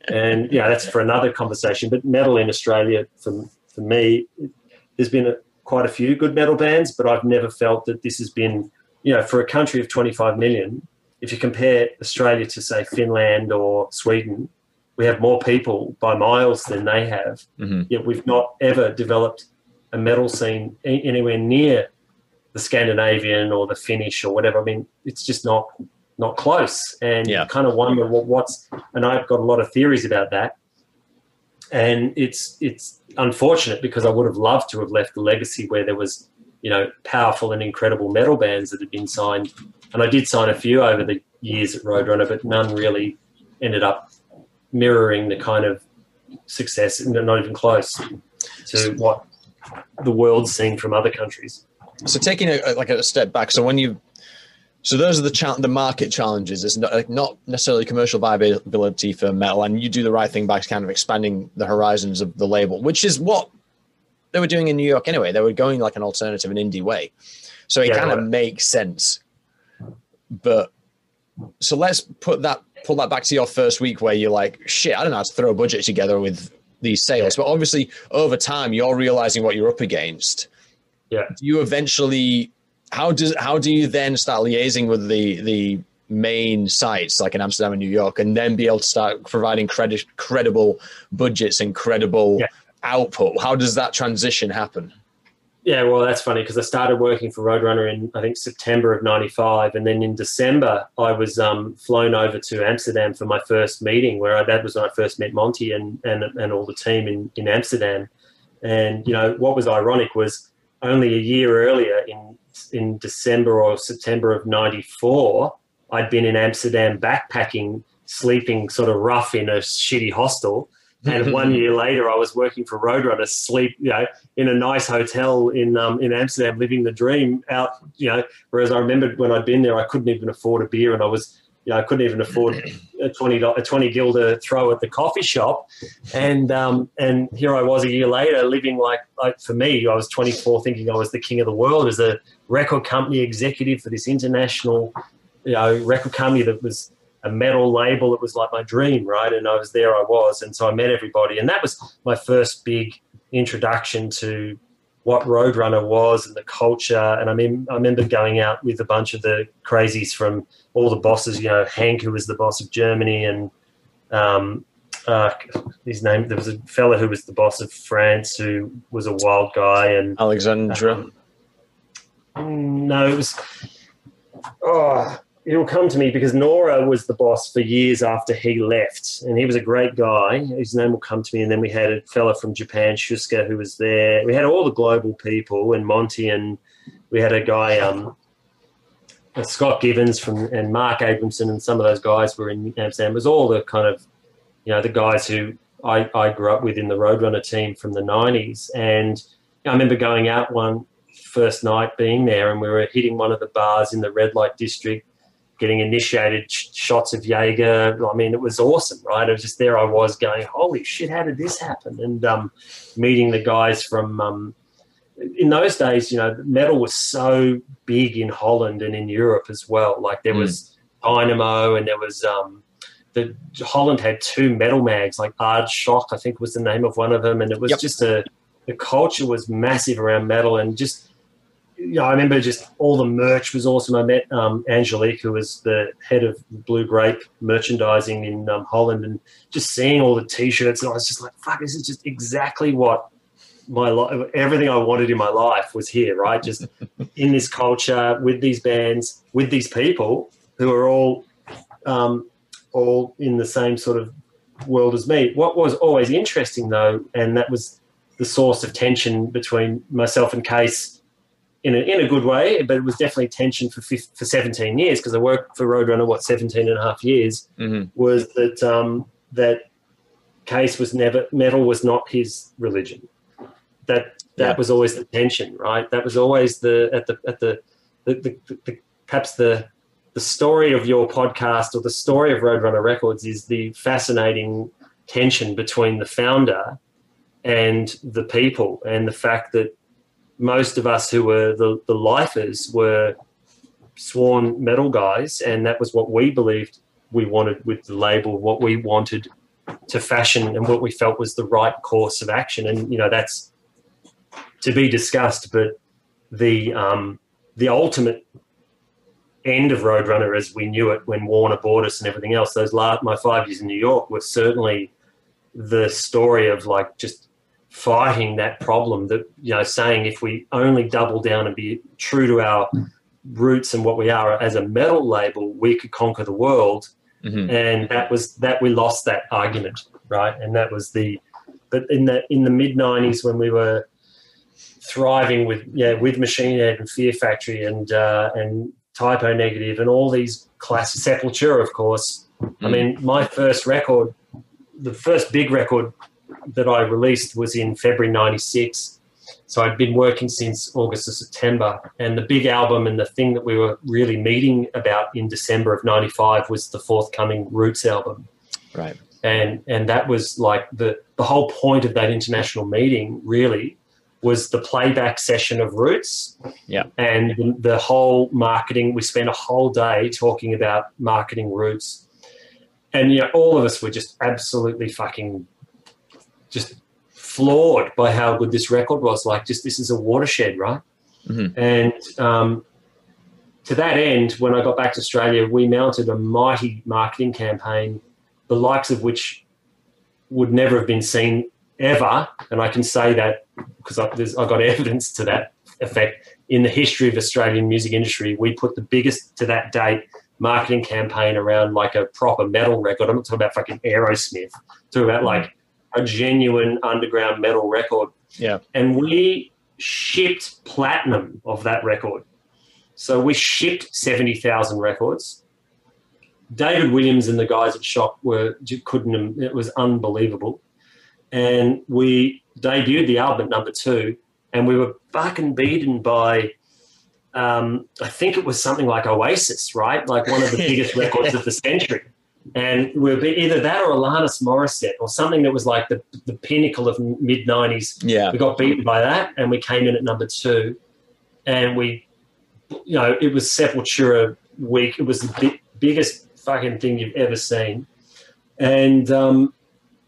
And yeah, that's for another conversation. But metal in Australia, for for me, there's been a, quite a few good metal bands, but I've never felt that this has been, you know, for a country of 25 million. If you compare Australia to say Finland or Sweden, we have more people by miles than they have. Mhm. Yet we've not ever developed a metal scene anywhere near the Scandinavian or the Finnish or whatever. I mean, it's just not not close, and Yeah. you kind of wonder what, what's. And I've got a lot of theories about that, and it's it's unfortunate because I would have loved to have left a legacy where there was, you know, powerful and incredible metal bands that had been signed, and I did sign a few over the years at Roadrunner, but none really ended up mirroring the kind of success, and not even close to what the world's seen from other countries. So taking a, like a step back, so when you, so those are the cha- the market challenges. It's not like not necessarily commercial viability for metal, and you do the right thing by kind of expanding the horizons of the label, which is what they were doing in New York anyway. They were going like an alternative and indie way, so it Yeah, kind of right. makes sense. But so let's put that pull that back to your first week where you're like, shit, I don't know how to throw a budget together with these sales. But obviously, over time, you're realizing what you're up against Yeah. do you eventually how does how do you then start liaising with the the main sites like in Amsterdam and New York and then be able to start providing credit credible budgets and credible Yeah. output how does that transition happen Yeah, well, that's funny because I started working for Roadrunner in I think September of '95, and then in December I was um, flown over to Amsterdam for my first meeting, where I, that was when I first met Monte and and, and all the team in in Amsterdam. And you know what was ironic was only a year earlier in in December or September of '94, I'd been in Amsterdam backpacking, sleeping sort of rough in a shitty hostel. And one year later, I was working for Roadrunner, sleep, you know, in a nice hotel in um, in Amsterdam, living the dream out, you know. Whereas I remembered when I'd been there, I couldn't even afford a beer, and I was, you know, I couldn't even afford a twenty a twenty guilder throw at the coffee shop, and um, and here I was a year later, living like like for me, I was twenty four, thinking I was the king of the world as a record company executive for this international, you know, record company that was a metal label. It was like my dream, right? And I was there, I was. And so I met everybody. And that was my first big introduction to what Roadrunner was and the culture. And I mean, I remember going out with a bunch of the crazies from all the bosses, you know, Hank, who was the boss of Germany, and um, uh, his name, there was a fella who was the boss of France who was a wild guy. And alexandra Mm, No, it was. Oh, it'll come to me because Nora was the boss for years after he left, and he was a great guy. His name will come to me. And then we had a fella from Japan, Shuska, who was there. We had all the global people, and Monte, and we had a guy, um, uh, Scott Givens from, and Mark Abramson, and some of those guys were in Amsterdam. It was all the kind of, you know, the guys who I, I grew up with in the Roadrunner team from the '90s, and I remember going out one first night being there, and we were hitting one of the bars in the red light district, getting initiated sh- shots of Jaeger. I mean, it was awesome, right? It was just there. I was going, holy shit, how did this happen? And um, meeting the guys from. Um, in those days, you know, metal was so big in Holland and in Europe as well. Like there Mm. was Dynamo and there was um, the Holland had two metal mags, like Aardschok, I think was the name of one of them, and it was Yep. just a the culture was massive around metal and just know, I remember just all the merch was awesome. I met um, Angelique, who was the head of Blue Grape merchandising in um, Holland, and just seeing all the T-shirts, and I was just like, "Fuck, this is just exactly what my life, everything I wanted in my life was here, right? Just in this culture with these bands, with these people who are all, um, all in the same sort of world as me. What was always interesting though, and that was the source of tension between myself and Cees in a, in a good way, but it was definitely tension for for 17 years because I worked for Roadrunner, what, 17 and a half years, hmm was that, um, that Cees was never, metal was not his religion. That, that Yeah. was always the tension, right? That was always the, at the, at the, the, the, the perhaps the, the story of your podcast or the story of Roadrunner Records is the fascinating tension between the founder and the people, and the fact that most of us who were the, the lifers were sworn metal guys, and that was what we believed we wanted with the label, what we wanted to fashion, and what we felt was the right course of action. And you know, that's to be discussed, but the um, the ultimate end of Roadrunner as we knew it when Warner bought us and everything else, those last, my five years in New York were certainly the story of like just fighting that problem that, you know, saying if we only double down and be true to our roots and what we are as a metal label, we could conquer the world. hmm And that was that we lost that argument, right? And that was the, but in the, in the mid nineties when we were thriving with, yeah, with Machine Head and Fear Factory and, uh, and Type O Negative and all these classic Sepultura, of course. I Mm. mean, my first record, the first big record that I released was in February '96. So I'd been working since August or September, and the big album and the thing that we were really meeting about in December of '95 was the forthcoming Roots album Right. and and that was like the the whole point of that international meeting really was the playback session of roots Yeah. and the, the whole marketing we spent a whole day talking about marketing roots and you know all of us were just absolutely fucking just floored by how good this record was like just this is a watershed right Mhm. and um, to that end when i got back to australia we mounted a mighty marketing campaign the likes of which would never have been seen ever. And I can say that because I've got evidence to that effect. In the history of Australian music industry, we put the biggest to that date marketing campaign around like a proper metal record. I'm not talking about fucking Aerosmith. I'm talking about like a genuine underground metal record. Yeah. And we shipped platinum of that record. So we shipped 70,000 records. David Williams and the guys at Shock were couldn't. It was unbelievable, and we debuted the album at number two, and we were fucking beaten by. Um, I think it was something like Oasis, right? Like one of the biggest records of the century, and we were either that or Alanis Morissette or something that was like the the pinnacle of mid '90s Yeah. we got beaten by that, and we came in at number two, and we, you know, it was Sepultura week. It was the bi- biggest fucking thing you've ever seen, and um,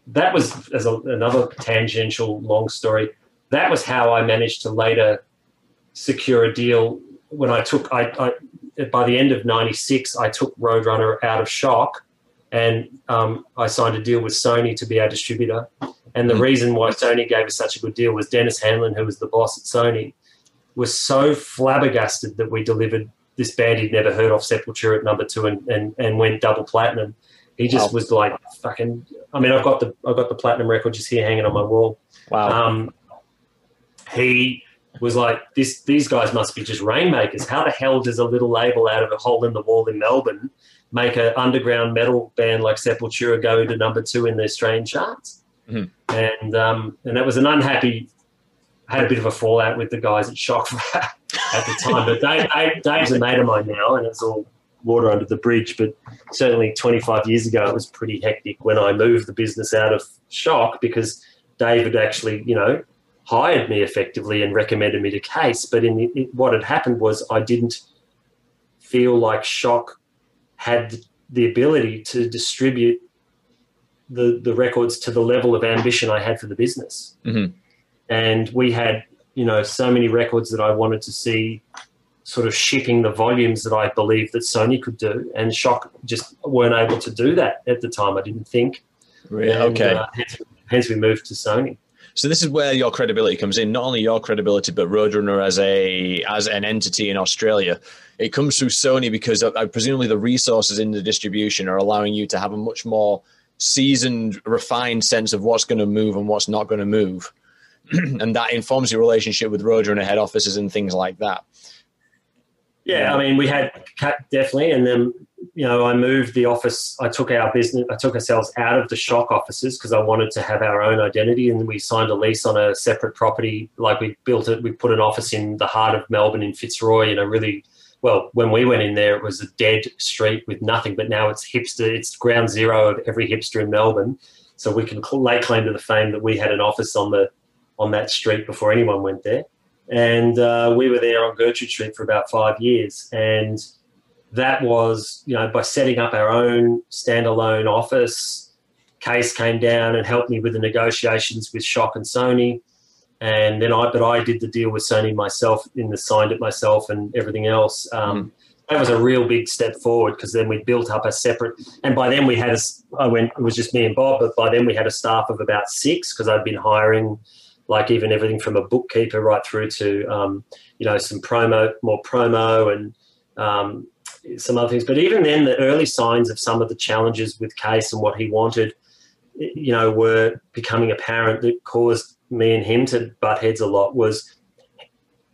that was as a, another tangential long story. That was how I managed to later secure a deal when I took. I, I by the end of '96, I took Roadrunner out of Shock, and um, I signed a deal with Sony to be our distributor. And the Mm. reason why Sony gave us such a good deal was Denis Handlin, who was the boss at Sony, was so flabbergasted that we delivered this band he'd never heard of, Sepultura, at number two, and, and, and went double platinum. He just Wow. was like fucking. I mean, I've got the I've got the platinum record just here hanging on my wall. Wow. Um, he was like, "This these guys must be just rainmakers. How the hell does a little label out of a hole in the wall in Melbourne make an underground metal band like Sepultura go to number two in the Australian charts?" Mhm. And um, and that was an unhappy I had a bit of a fallout with the guys at Shock at the time. But Dave, Dave, Dave's a mate of mine now, and it's all water under the bridge. But certainly 25 years ago, it was pretty hectic when I moved the business out of Shock because David actually, you know, hired me effectively and recommended me to Cees. But in the, it, what had happened was I didn't feel like Shock had the ability to distribute the the records to the level of ambition I had for the business. Mm-hmm. And we had, you know, so many records that I wanted to see sort of shipping the volumes that I believed that Sony could do, and Shock just weren't able to do that at the time. I didn't think. Really? And, okay. Uh, hence, hence we moved to Sony. So this is where your credibility comes in. Not only your credibility, but Roadrunner as a as an entity in Australia. It comes through Sony because uh, presumably the resources in the distribution are allowing you to have a much more seasoned, refined sense of what's going to move and what's not going to move, and that informs your relationship with Roadrunner head offices and things like that. Yeah, I mean, we had definitely, and then you know, I moved the office. I took our business, I took ourselves out of the shock offices because I wanted to have our own identity. And we signed a lease on a separate property. Like we built it, we put an office in the heart of Melbourne in Fitzroy. You know, really well. When we went in there, it was a dead street with nothing. But now it's hipster. It's ground zero of every hipster in Melbourne. So we can lay claim to the fame that we had an office on the on that street before anyone went there. And uh, we were there on Gertrude Street for about five years. And that was, you know, by setting up our own standalone office, Cees came down and helped me with the negotiations with Shock and Sony. And then I, but I did the deal with Sony myself, in the signed it myself and everything else. Um, mm. That was a real big step forward because then we built up a separate, and by then we had a, I went, it was just me and Bob, but by then we had a staff of about six because I'd been hiring like even everything from a bookkeeper right through to um, you know some promo, more promo, and um, some other things. But even then, the early signs of some of the challenges with Cees and what he wanted, you know, were becoming apparent that caused me and him to butt heads a lot. Was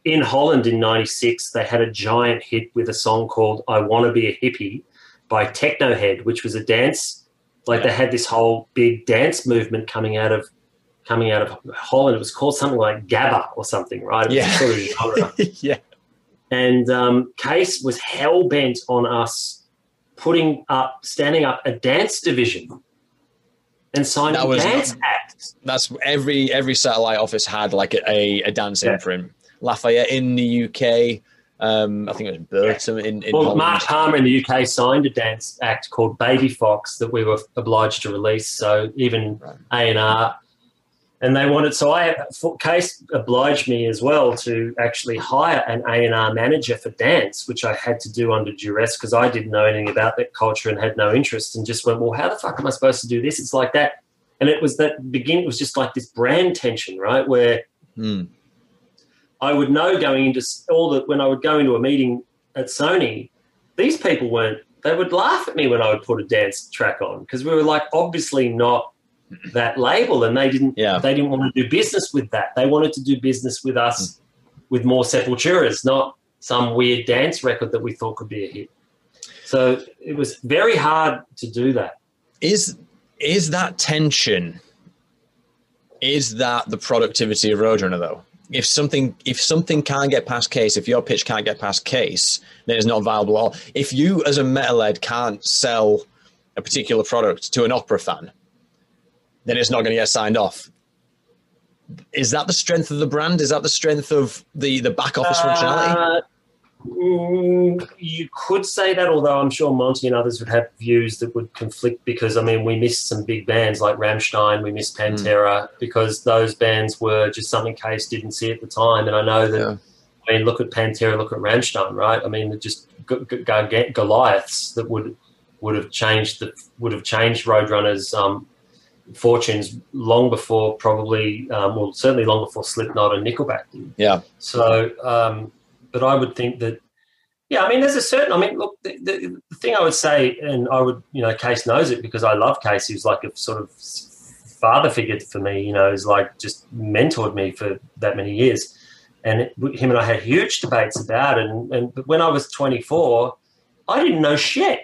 in Holland in '96, they had a giant hit with a song called "I Want to Be a Hippie" by Technohead, which was a dance. Like they had this whole big dance movement coming out of coming out of Holland. It was called something like Gabba or something, right? yeah. Sort of yeah. And um, Cees was hell bent on us putting up, standing up a dance division and signing that was, dance acts. That's every every satellite office had like a, a dance yeah. imprint. Lafayette in the UK. Um, I think it was Burton yeah. in, in well, Holland. Mark Palmer in the UK signed a dance act called Baby Fox that we were obliged to release. So even A and R and they wanted so I Cees obliged me as well to actually hire an A and R manager for dance, which I had to do under duress because I didn't know anything about that culture and had no interest, and just went, well, how the fuck am I supposed to do this? It's like that, and it was that begin It was just like this brand tension, right, where mm. I would know going into all the when I would go into a meeting at Sony, these people weren't. They would laugh at me when I would put a dance track on because we were like obviously not that label and they didn't yeah. they didn't want to do business with that. They wanted to do business with us mm. with more sepulturas not some weird dance record that we thought could be a hit. So it was very hard to do that. Is is that tension is that the productivity of roadrunner though? If something if something can't get past Cees if your pitch can't get past Cees then it's not viable at all. If you as a metalhead can't sell a particular product to an opera fan then it's not going to get signed off. Is that the strength of the brand? Is that the strength of the the back office uh, functionality? Mm, you could say that, although I'm sure Monte and others would have views that would conflict because I mean we missed some big bands like Rammstein, we missed hmm. Pantera mm. because those bands were just something Cees didn't see at the time, and I know that. Yeah. I mean, look at Pantera, look at Rammstein, right? I mean, just g- g- Goliaths that would would have changed the would have changed Roadrunner's um, fortunes long before probably um, well certainly long before Slipknot and Nickelback did. Yeah. So, um, but I would think that yeah, I mean, there's a certain. I mean, look, the, the, the, thing I would say, and I would, you know, Cees knows it because I love Cees. He was like a sort of father figure for me. You know, he's like just mentored me for that many years, and it, him and I had huge debates about it. And, and but when I was 24, I didn't know shit,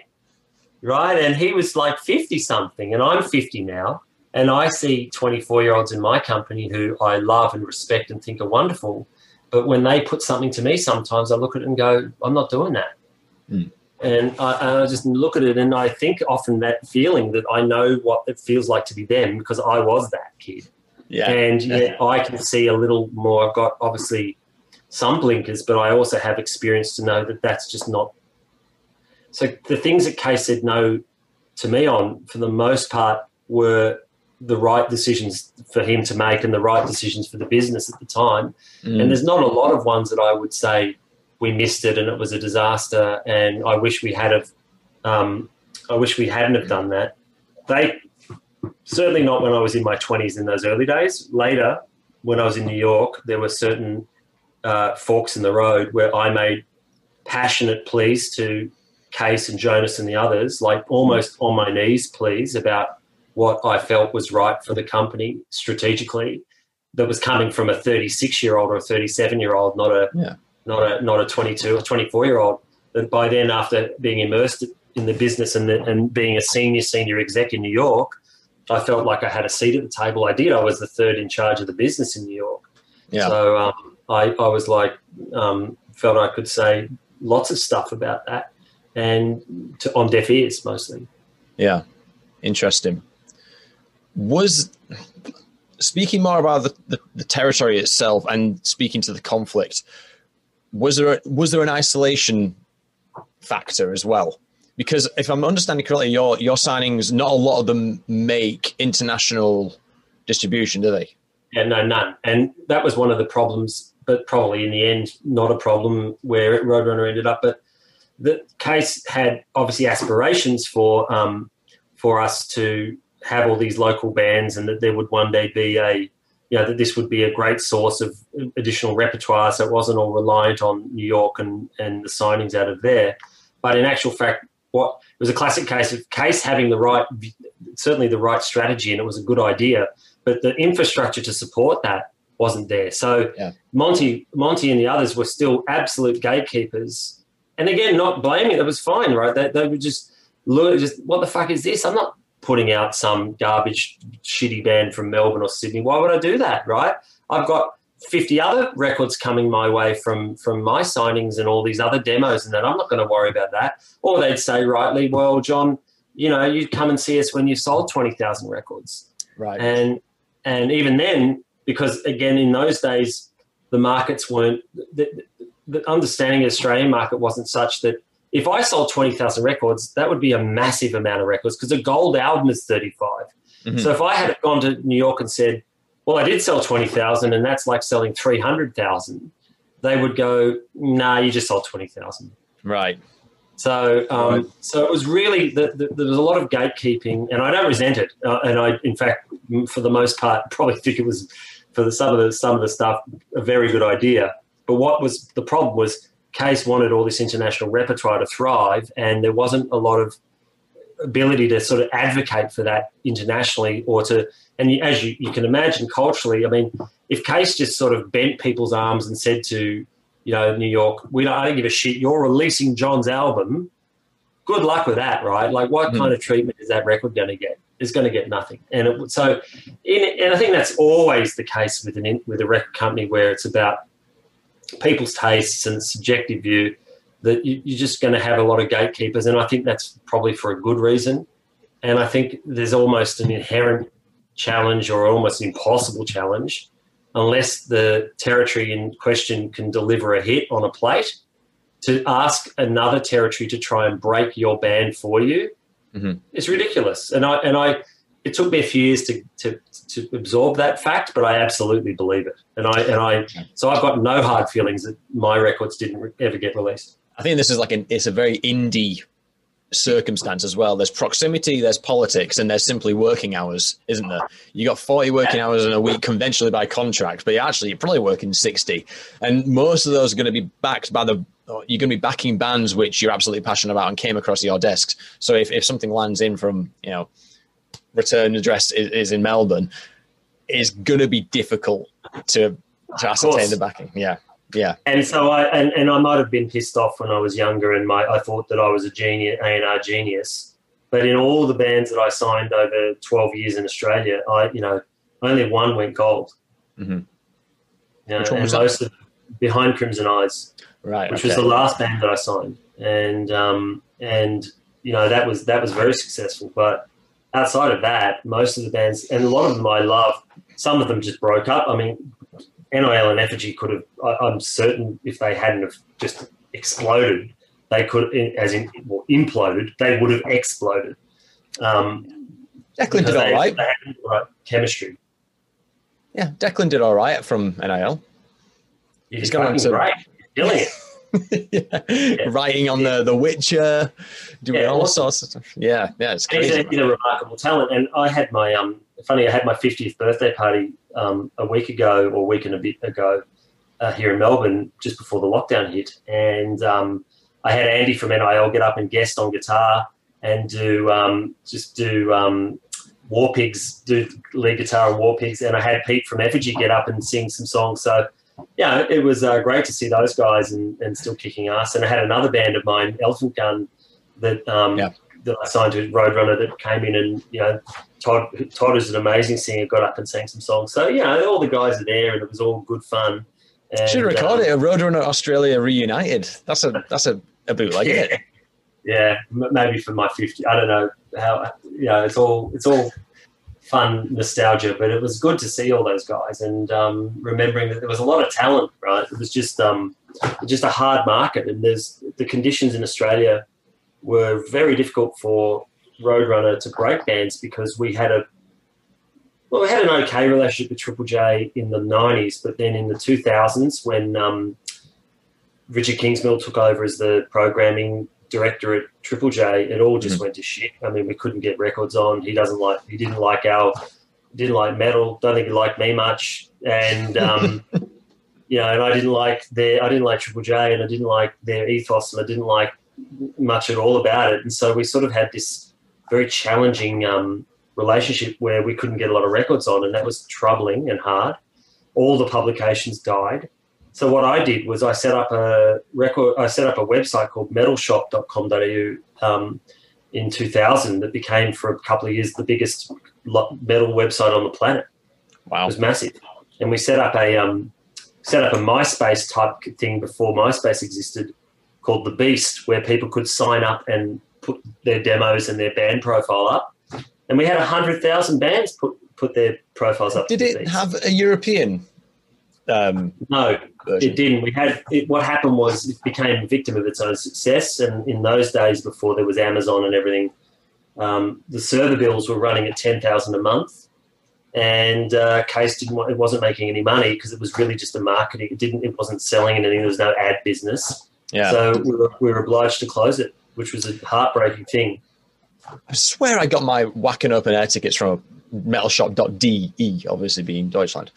right? And he was like 50 something, and I'm 50 now, And I see 24 year olds in my company who I love and respect and think are wonderful. But when they put something to me, sometimes I look at it and go, I'm not doing that. Mm. And I, I, just look at it and I think often that feeling that I know what it feels like to be them because I was that kid. Yeah. And yet I can see a little more. I've got obviously some blinkers, but I also have experience to know that that's just not. So the things that Kay said no to me on, for the most part, were the right decisions for him to make and the right decisions for the business at the time. Mm. And there's not a lot of ones that I would say we missed it and it was a disaster. And I wish we had have. Um, I wish we hadn't have done that. They certainly not when I was in my 20s in those early days. Later, when I was in New York, there were certain uh, forks in the road where I made passionate pleas to Cees and Jonas and the others, like almost on my knees pleas about what I felt was right for the company strategically. That was coming from a 36 year old or a 37 year old, not a Yeah. not a not a 22 or 24 year old. That by then, after being immersed in the business and the, and being a senior senior exec in New York, I felt like I had a seat at the table. I did. I was the third in charge of the business in New York. Yeah. So um, I, I was like, um, felt I could say lots of stuff about that and to, on deaf ears mostly. Yeah, interesting. Was speaking more about the, the, the, territory itself and speaking to the conflict. Was there a, was there an isolation factor as well? Because if I'm understanding correctly, your your signings, not a lot of them make international distribution, do they? Yeah, no, none. And that was one of the problems, but probably in the end, not a problem where Roadrunner ended up. But the Cees had obviously aspirations for um, for us to have all these local bands, and that there would one day be a you know that this would be a great source of additional repertoire, so it wasn't all reliant on New York and and the signings out of there. But in actual fact, what it was a classic case of Cees having the right, certainly the right strategy, and it was a good idea, but the infrastructure to support that wasn't there. So yeah. Monte, Monte, and the others were still absolute gatekeepers. And again, not blaming it was fine, right? They, they would just just what the fuck is this? I'm not putting out some garbage, shitty band from Melbourne or Sydney. Why would I do that, right? I've got 50 other records coming my way from from my signings and all these other demos and that I'm not going to worry about that. Or they'd say rightly, well, John, you know, you'd come and see us when you've sold 20,000 records. Right. And and even then, because again in those days the markets weren't the, the understanding of the Australian market wasn't such that if I sold 20,000 records, that would be a massive amount of records because a gold album is 35. Mm-hmm. So if I had gone to New York and said, well, I did sell 20,000 and that's like selling 300,000, they would go, nah, you just sold 20,000. Right. So, um, Right. so it was really the, the, there was a lot of gatekeeping, and I don't resent it. Uh, and I, in fact, for the most part, probably think it was for the, some of the some of the stuff a very good idea. But what was the problem was Cees wanted all this international repertoire to thrive, and there wasn't a lot of ability to sort of advocate for that internationally, or to and as you, you can imagine culturally, I mean, if Cees just sort of bent people's arms and said to you know, New York, we don't, I don't give a shit. You're releasing John's album. Good luck with that, right? Like, what Mm. kind of treatment is that record going to get? It's going to get nothing. And it, so, in, and I think that's always the case with an in- with a record company where it's about people's tastes and subjective view. That you, you're just going to have a lot of gatekeepers, and I think that's probably for a good reason. And I think there's almost an inherent challenge or almost an impossible challenge unless the territory in question can deliver a hit on a plate, to ask another territory to try and break your band for you Mhm. is ridiculous. And I and I, it took me a few years to, to to absorb that fact, but I absolutely believe it. And I and I, so I've got no hard feelings that my records didn't ever get released. I think this is like an it's a very indie circumstance as well. There's proximity, there's politics, and there's simply working hours, isn't there? You got 40 working hours in a week conventionally by contract, but actually you're probably working 60. And most of those are going to be backed by the you're going to be backing bands which you're absolutely passionate about and came across your desks. So if, if something lands in from, you know, return address is, is in Melbourne, is going to be difficult to to ascertain the backing. Yeah. Yeah. And so I and, and I might have been pissed off when I was younger, and my I thought that I was a genius, A and R genius, But in all the bands that I signed over 12 years in Australia, I, you know, only one went gold. Mm-hmm. You know, Which one and was most of Behind Crimson Eyes, Right. which okay. was the last band that I signed, and um, and you know that was that was very successful. But outside of that, most of the bands, and a lot of them I love. Some of them just broke up. I mean, NIL and Effigy could have. I, I'm certain if they hadn't have just exploded, they could, as in well, imploded, they would have exploded. Um, Declan did all they, right. they had the right chemistry. Yeah, Declan did all right from NIL. He's gone on fucking to- great. Killing it. yeah. Writing on the The Witcher, doing all awesome. sorts of stuff. Yeah, yeah, it's And he's crazy. a, he's a remarkable talent. And I had my um, funny, I had my 50th birthday party um, a week ago or a week and a bit ago uh, here in Melbourne, just before the lockdown hit. And um, I had Andy from NIL get up and guest on guitar and do um, just do um, War Pigs, do lead guitar on War Pigs. And I had Pete from Effigy get up and sing some songs. So yeah, it was uh, great to see those guys and, and still kicking ass. And I had another band of mine, Elephant Gun, that um, Yeah. that I signed to Roadrunner that came in and you know Todd Todd is an amazing singer, got up and sang some songs. So yeah, all the guys are there and it was all good fun. And, Should have recorded um, it. Roadrunner Australia reunited. That's a that's a, a bootleg, isn't it? yeah, maybe for my 50. I don't know how. You know, it's all it's all fun nostalgia, but it was good to see all those guys and um, remembering that there was a lot of talent. Right, it was just um, just a hard market, and there's the conditions in Australia were very difficult for Roadrunner to break bands because we had a well, we had an okay relationship with Triple J in the '90s, but then in the 2000s, when um, Richard Kingsmill took over as the programming director at Triple J, it all just went to shit. I mean, we couldn't get records on. He doesn't like. He didn't like our. Didn't like metal. Don't think he liked me much. And um, you know, and I didn't like their. I didn't like Triple J, and I didn't like their ethos, and I didn't like much at all about it. And so we sort of had this very challenging um, relationship where we couldn't get a lot of records on, and that was troubling and hard. All the publications died. So what I did was I set up a record. I set up a website called metalshop.com.au um, in 2000 that became for a couple of years the biggest metal website on the planet. It Wow. was massive, and we set up a um, set up a MySpace type thing before MySpace existed, called the Beast, where people could sign up and put their demos and their band profile up, and we had hundred thousand bands put put their profiles up. Did it have a European um, no? version? It didn't. We had it, what happened was it became a victim of its own success, and in those days before there was Amazon and everything, um, the server bills were running at ten thousand a month, and uh, Cees didn't. Want, it wasn't making any money because it was really just a marketing. It didn't. It wasn't selling anything. There was no ad business, Yeah. so we were, we were obliged to close it, which was a heartbreaking thing. I swear I got my Wacken Open Air tickets from metalshop.de, obviously being Deutschland.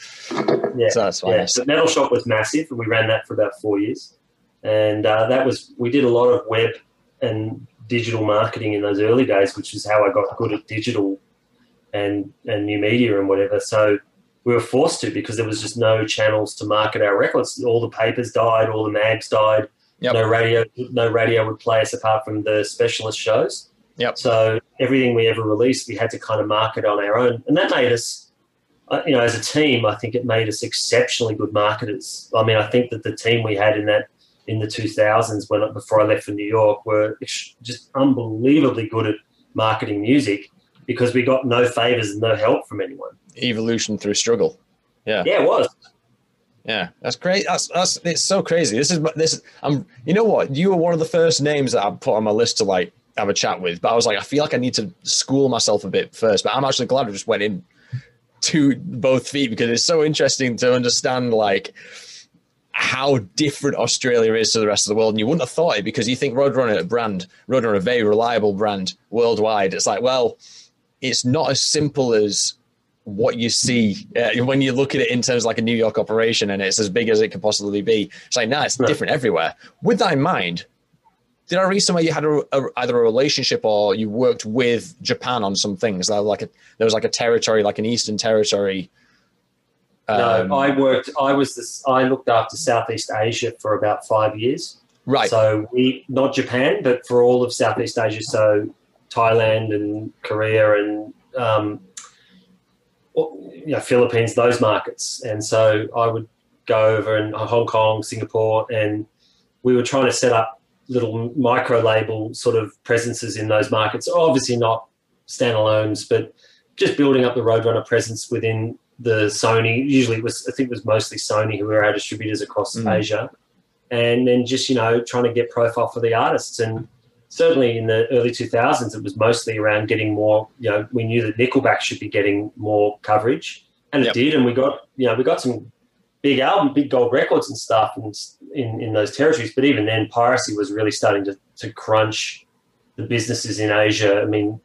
Yeah. So that's why Yeah, but Metal Shop was massive, and we ran that for about four years. And uh, that was we did a lot of web and digital marketing in those early days, which is how I got good at digital and and new media and whatever. So we were forced to because there was just no channels to market our records. All the papers died, all the mags died. Yep. No radio, no radio would play us apart from the specialist shows. Yep. So everything we ever released, we had to kind of market on our own, and that made us uh, you know, as a team, I think it made us exceptionally good marketers. I mean, I think that the team we had in that in the 2000s, when before I left for New York, were just unbelievably good at marketing music because we got no favors and no help from anyone. Evolution through struggle. Yeah. Yeah, it was. Yeah, that's great. That's that's it's so crazy. This is this. I'm. You know what? You were one of the first names that I put on my list to like have a chat with. But I was like, I feel like I need to school myself a bit first. But I'm actually glad I just went in to both feet because it's so interesting to understand like how different Australia is to the rest of the world. And you wouldn't have thought it because you think Roadrunner a brand, Roadrunner a very reliable brand worldwide. It's like, well, it's not as simple as what you see uh, when you look at it in terms of like a New York operation and it's as big as it could possibly be. It's like, nah, it's Right. different everywhere. With that in mind, did I read somewhere you had a, a, either a relationship or you worked with Japan on some things? There, like a, there was like a territory, like an Eastern territory. Um, no, I worked. I was this. I looked after Southeast Asia for about five years. right. So we not Japan, but for all of Southeast Asia. So Thailand and Korea and um, you know, Philippines, those markets. And so I would go over in Hong Kong, Singapore, and we were trying to set up little micro label sort of presences in those markets. Obviously not standalones, but just building up the Roadrunner presence within the Sony. Usually, it was I think it was mostly Sony who were our distributors across mm. Asia, and then just you know trying to get profile for the artists. And certainly in the early 2000s, it was mostly around getting more. You know, we knew that Nickelback should be getting more coverage, and it yep. did. And we got you know we got some big album, big gold records and stuff in, in, in those territories. But even then, piracy was really starting to, to crunch the businesses in Asia. I mean,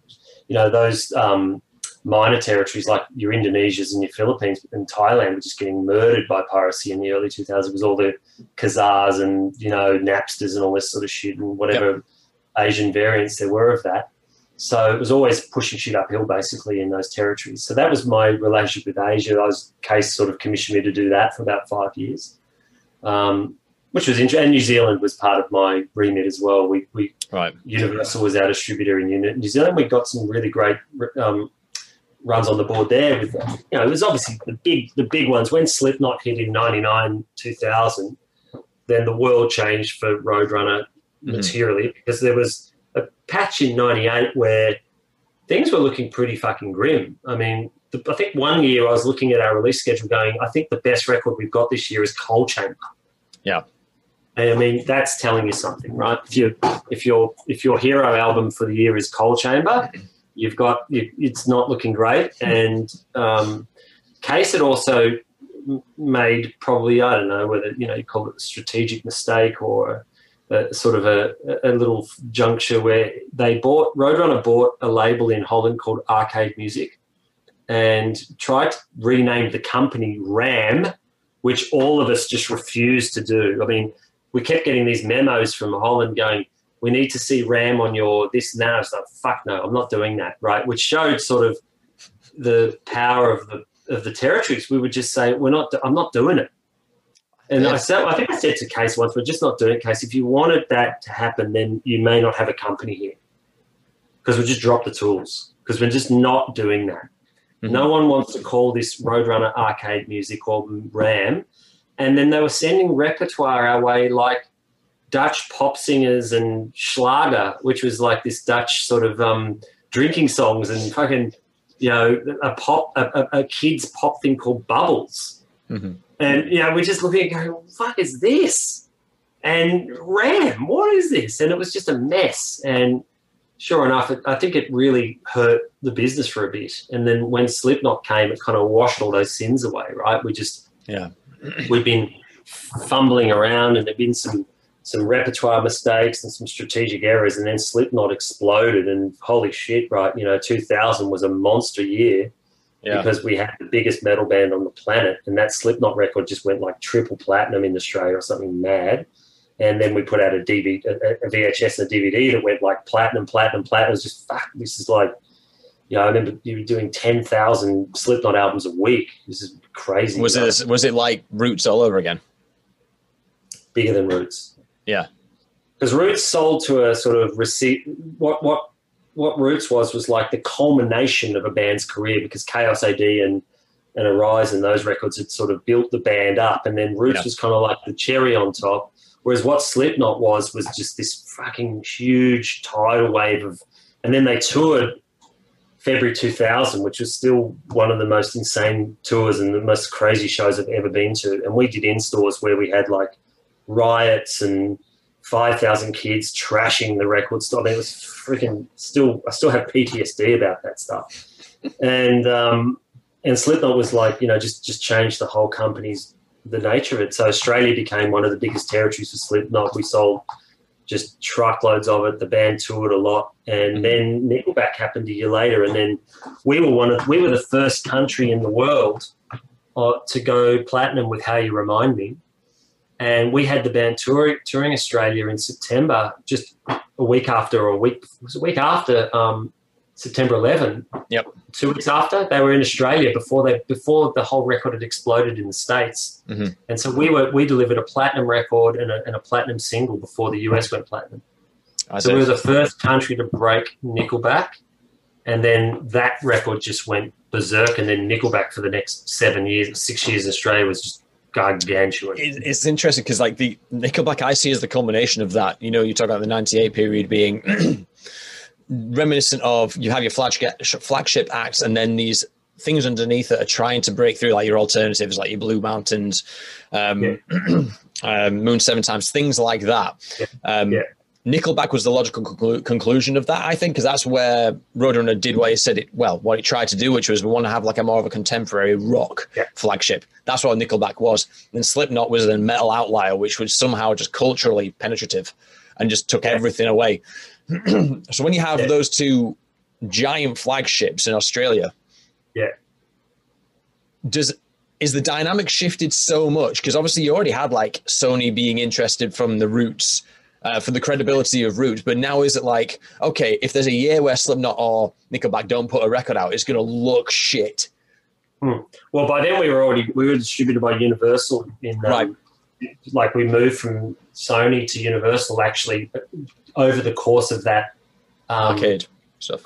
you know, those um, minor territories like your Indonesias and your Philippines and Thailand were just getting murdered by piracy in the early 2000s. It was all the Kazaas and, you know, Napsters and all this sort of shit and whatever yep. Asian variants there were of that. So it was always pushing shit uphill basically in those territories. So that was my relationship with Asia. I was Cees sort of commissioned me to do that for about five years, um, which was interesting. And New Zealand was part of my remit as well. We, we right. Universal was our distributor in New Zealand. We got some really great um, runs on the board there. With you know, it was obviously the big the big ones when Slipknot hit in '99, 2000. Then the world changed for Roadrunner mm-hmm. materially because there was a patch in 98 where things were looking pretty fucking grim. I mean, the, I think one year I was looking at our release schedule going, I think the best record we've got this year is Coal Chamber. Yeah. And I mean, that's telling you something, right? If you if your if your hero album for the year is Coal Chamber, you've got you, it's not looking great. And um, Cees had also made probably I don't know whether you know you call it a strategic mistake or a, sort of a, a little juncture where they bought Roadrunner bought a label in Holland called Arcade Music and tried to rename the company Ram, which all of us just refused to do. I mean, we kept getting these memos from Holland going, we need to see Ram on your this and that. I like, fuck no, I'm not doing that, right? Which showed sort of the power of the of the territories. We would just say, we're not, I'm not doing it. And I said, I think I said to Cees once, we're just not doing it, Cees. If you wanted that to happen, then you may not have a company here because we just drop the tools because we're just not doing that. Mm-hmm. No one wants to call this Roadrunner arcade music or RAM. And then they were sending repertoire our way like Dutch pop singers and Schlager, which was like this Dutch sort of um, drinking songs and fucking, you know, a pop, a, a, a kid's pop thing called Bubbles. Mm-hmm and you know, we're just looking at going, fuck is this? And Ram, what is this? And it was just a mess. And sure enough, it, I think it really hurt the business for a bit. And then when Slipknot came, it kind of washed all those sins away, right? We just yeah, we've been fumbling around, and there've been some some repertoire mistakes and some strategic errors, and then Slipknot exploded. And holy shit, right? You know, 2000 was a monster year yeah. because we had the biggest metal band on the planet, and that Slipknot record just went like triple platinum in Australia or something mad. And then we put out a DVD, a, a VHS, and a DVD that went like platinum, platinum, platinum. It was just fuck. This is like, you know, I remember you were doing ten thousand Slipknot albums a week. This is crazy. Was it was it like Roots all over again? Bigger than Roots. Yeah. Because Roots sold to a sort of receipt. What what what Roots was was like the culmination of a band's career because Chaos AD and and Arise and those records had sort of built the band up, and then Roots yeah. was kind of like the cherry on top. Whereas what Slipknot was was just this fucking huge tidal wave of, and then they toured February 2000, which was still one of the most insane tours and the most crazy shows I've ever been to. And we did in stores where we had like riots and 5,000 kids trashing the record store. I mean, it was freaking still, I still have PTSD about that stuff. And, um, and Slipknot was like, you know, just, just changed the whole company's, the nature of it. So Australia became one of the biggest territories for Slipknot. We sold just truckloads of it. The band toured a lot. And then Nickelback happened a year later. And then we were one of, we were the first country in the world uh, to go platinum with How You Remind Me and we had the band tour, touring Australia in September, just a week after, or a week was a week after um, September 11. Yep. Two weeks after, they were in Australia before they before the whole record had exploded in the states. Mm-hmm. And so we were we delivered a platinum record and a, and a platinum single before the US went platinum. I So we were the first country to break Nickelback, and then that record just went berserk. And then Nickelback for the next seven years, six years in Australia was just gargantuan. It- It's interesting because like the Nickelback I see as the culmination of that. You know, you talk about the '98 period being reminiscent of you have your flagship flagship acts, and then these things underneath that are trying to break through, like your alternatives, like your Blue Mountains, um, um, Moon Seven Times, things like that. Yeah. Um, Yeah. Nickelback was the logical conclu- conclusion of that, I think, because that's where Roadrunner did what he said it well, what he tried to do, which was we want to have like a more of a contemporary rock Yeah. flagship. That's what Nickelback was. And Slipknot was a metal outlier, which was somehow just culturally penetrative and just took Yeah. everything away. so when you have Yeah. those two giant flagships in Australia, Yeah. does is the dynamic shifted so much? Because obviously you already had like Sony being interested from the roots. Uh, for the credibility of Roots, but now is it like okay? If there's a year where Slipknot or Nickelback don't put a record out, it's going to look shit. Well, by then we were already we were distributed by Universal in um, Right. Like we moved from Sony to Universal actually over the course of that. Um, Arcade stuff.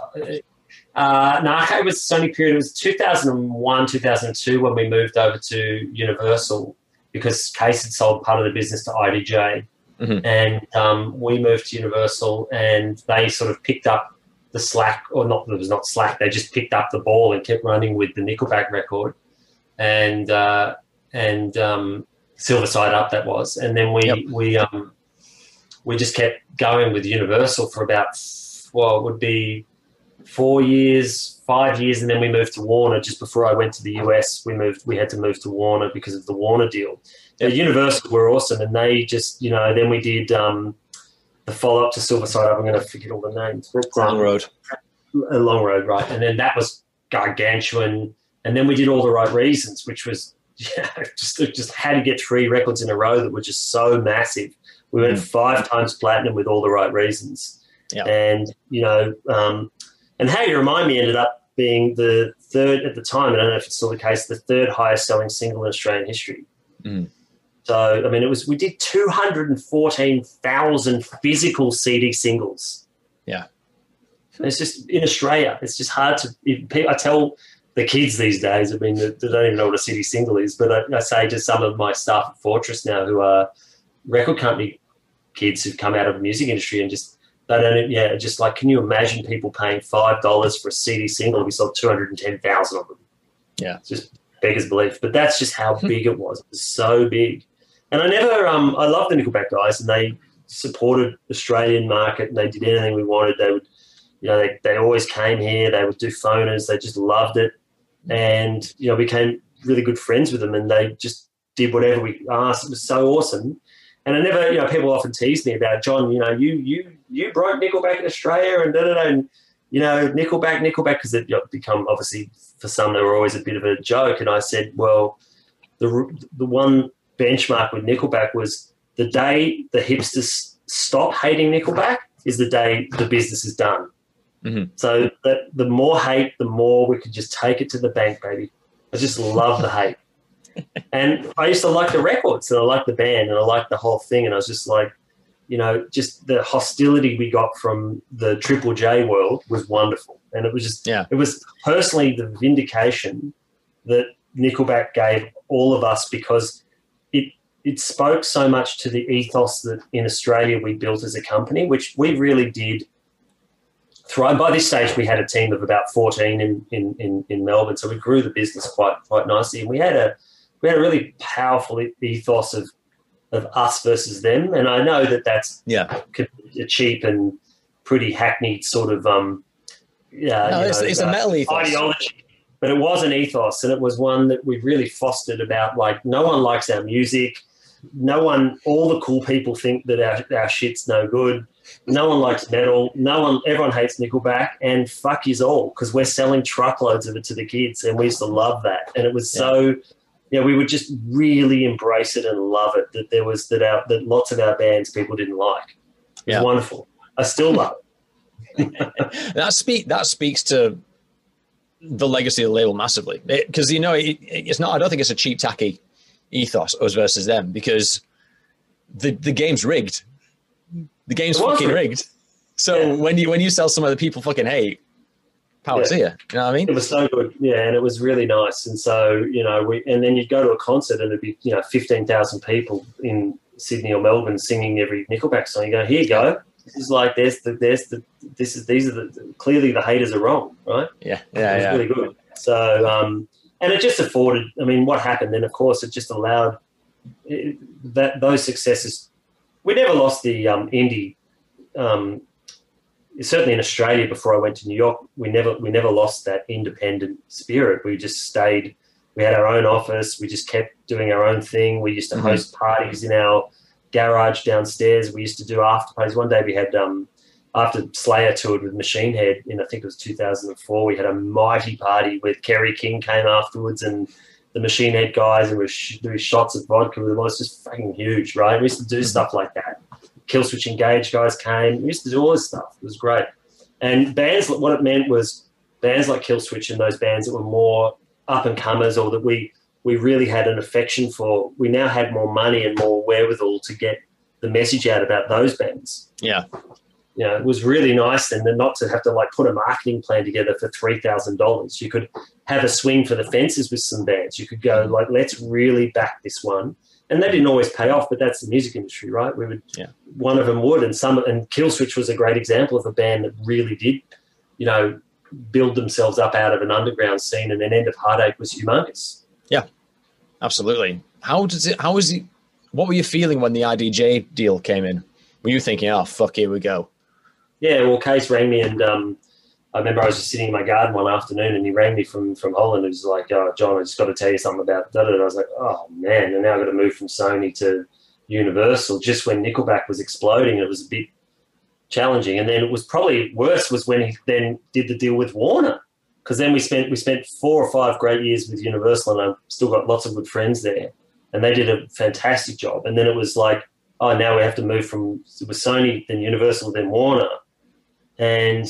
Uh, no, it was Sony period. It was 2001, 2002 when we moved over to Universal because Cees had sold part of the business to IDJ. Mhm. And um, we moved to Universal and they sort of picked up the slack, or not, it was not slack, they just picked up the ball and kept running with the Nickelback record. And, uh, and um, Silver Side Up, that was. And then we, Yep. we, um, we just kept going with Universal for about, well, it would be four years, five years, and then we moved to Warner. Just before I went to the US, we moved. We had to move to Warner because of the Warner deal. The Universal were awesome, and they just, you know, then we did um, the follow up to Silver Side Up. I'm going to forget all the names. But, um, Long road. a long road, right? And then that was gargantuan. And then we did all the right reasons, which was yeah, just just had to get three records in a row that were just so massive. We went Mm. five times platinum with all the right reasons. Yeah. And you know, um, and how you remind me ended up being the third at the time. and I don't know if it's still the case, the third highest selling single in Australian history. Mm. So I mean, it was we did two hundred and fourteen thousand physical CD singles. Yeah. It's just in Australia. It's just hard to. I tell the kids these days. I mean, they they don't even know what a CD single is. But I, I say to some of my staff at Fortress now, who are record company kids who've come out of the music industry and just they don't. Yeah, just like, can you imagine people paying five dollars for a CD single? We sold two hundred and ten thousand of them. Yeah. It's just beggars belief. But that's just how big it was. It was so big. And I never. Um, I love the Nickelback guys, and they supported Australian market, and they did anything we wanted. They would you know, they, they always came here. They would do phoners. They just loved it, and you know, became really good friends with them. And they just did whatever we asked. It was so awesome. And I never, you know, people often tease me about John. You know, you you you broke Nickelback in Australia, and da da da. And you know, Nickelback, Nickelback, because it become obviously for some they were always a bit of a joke. And I said, well, the the one benchmark with Nickelback was the day the hipsters stop hating Nickelback is the day the business is done. Mhm. So that the more hate, the more we could just take it to the bank, baby. I just love the hate. And I used to like the records and I liked the band and I liked the whole thing. And I was just like, you know, just the hostility we got from the Triple J world was wonderful. And it was just, Yeah. it was personally the vindication that Nickelback gave all of us because it it spoke so much to the ethos that in Australia we built as a company, which we really did thrive. By this stage, we had a team of about 14 in, in, in, in Melbourne, so we grew the business quite quite nicely. And we had a we had a really powerful ethos of of us versus them. And I know that that's Yeah. a cheap and pretty hackneyed sort of um yeah No, it's, know, it's a uh, metal ethos. ideology. But it was an ethos, and it was one that we really fostered about like no one likes our music. No one, all the cool people think that our, our shit's no good. No one likes metal. No one, everyone hates Nickelback, and fuck is all because we're selling truckloads of it to the kids, and we used to love that. And it was so, yeah, we would just really embrace it and love it. That there was that our that lots of our bands people didn't like. Yeah. wonderful. I still love it. that speak that speaks to the legacy of the label massively because you know it, it's not. I don't think it's a cheap tacky ethos us versus them because the the game's rigged. The game's fucking rigged. rigged. So Yeah. when you when you sell some of the people fucking hate, power Yeah. to you. You know what I mean? It was so good, yeah, and it was really nice. And so you know, we and then you'd go to a concert and it'd be you know fifteen thousand people in Sydney or Melbourne singing every Nickelback song. You go, here you go. This is like there's the there's the this is these are the clearly the haters are wrong, right? Yeah, it yeah, was yeah. really good. So, um, and it just afforded. I mean, what happened then? Of course, it just allowed it, that those successes. We never lost the um, indie. Um, certainly in Australia, before I went to New York, we never we never lost that independent spirit. We just stayed. We had our own office. We just kept doing our own thing. We used to Mhm. host parties in our garage downstairs. We used to do after parties. One day we had um, after Slayer toured with Machine Head in I think it was 2004, we had a mighty party with Kerry King came afterwards and the Machine Head guys and we were sh- doing shots of vodka with them. It was just fucking huge, right? We used to do Mhm. stuff like that. Killswitch Engage guys came. We used to do all this stuff. It was great. And bands, what it meant was bands like Killswitch and those bands that were more up and comers or that we we really had an affection for. We now had more money and more wherewithal to get the message out about those bands Yeah. you know, it was really nice and then not to have to like put a marketing plan together for three thousand dollars. You could have a swing for the fences with some bands. You could go like, let's really back this one. And they didn't always pay off, but that's the music industry, right? We would Yeah. one of them would and some and Killswitch was a great example of a band that really did, you know, build themselves up out of an underground scene and then End of Heartache was humongous. Yeah, absolutely. How does it? How was it? What were you feeling when the IDJ deal came in? Were you thinking, "Oh fuck, here we go"? Yeah, well, Cees rang me, and um, I remember I was just sitting in my garden one afternoon, and he rang me from from Holland. He was like, "Oh, John, I just got to tell you something about that." And I was like, "Oh man!" And now I've got to move from Sony to Universal. Just when Nickelback was exploding, it was a bit challenging. And then it was probably worse was when he then did the deal with Warner, because then we spent we spent four or five great years with Universal, and I've still got lots of good friends there, and they did a fantastic job. And then it was like, oh, now we have to move from it was Sony, then Universal, then Warner, and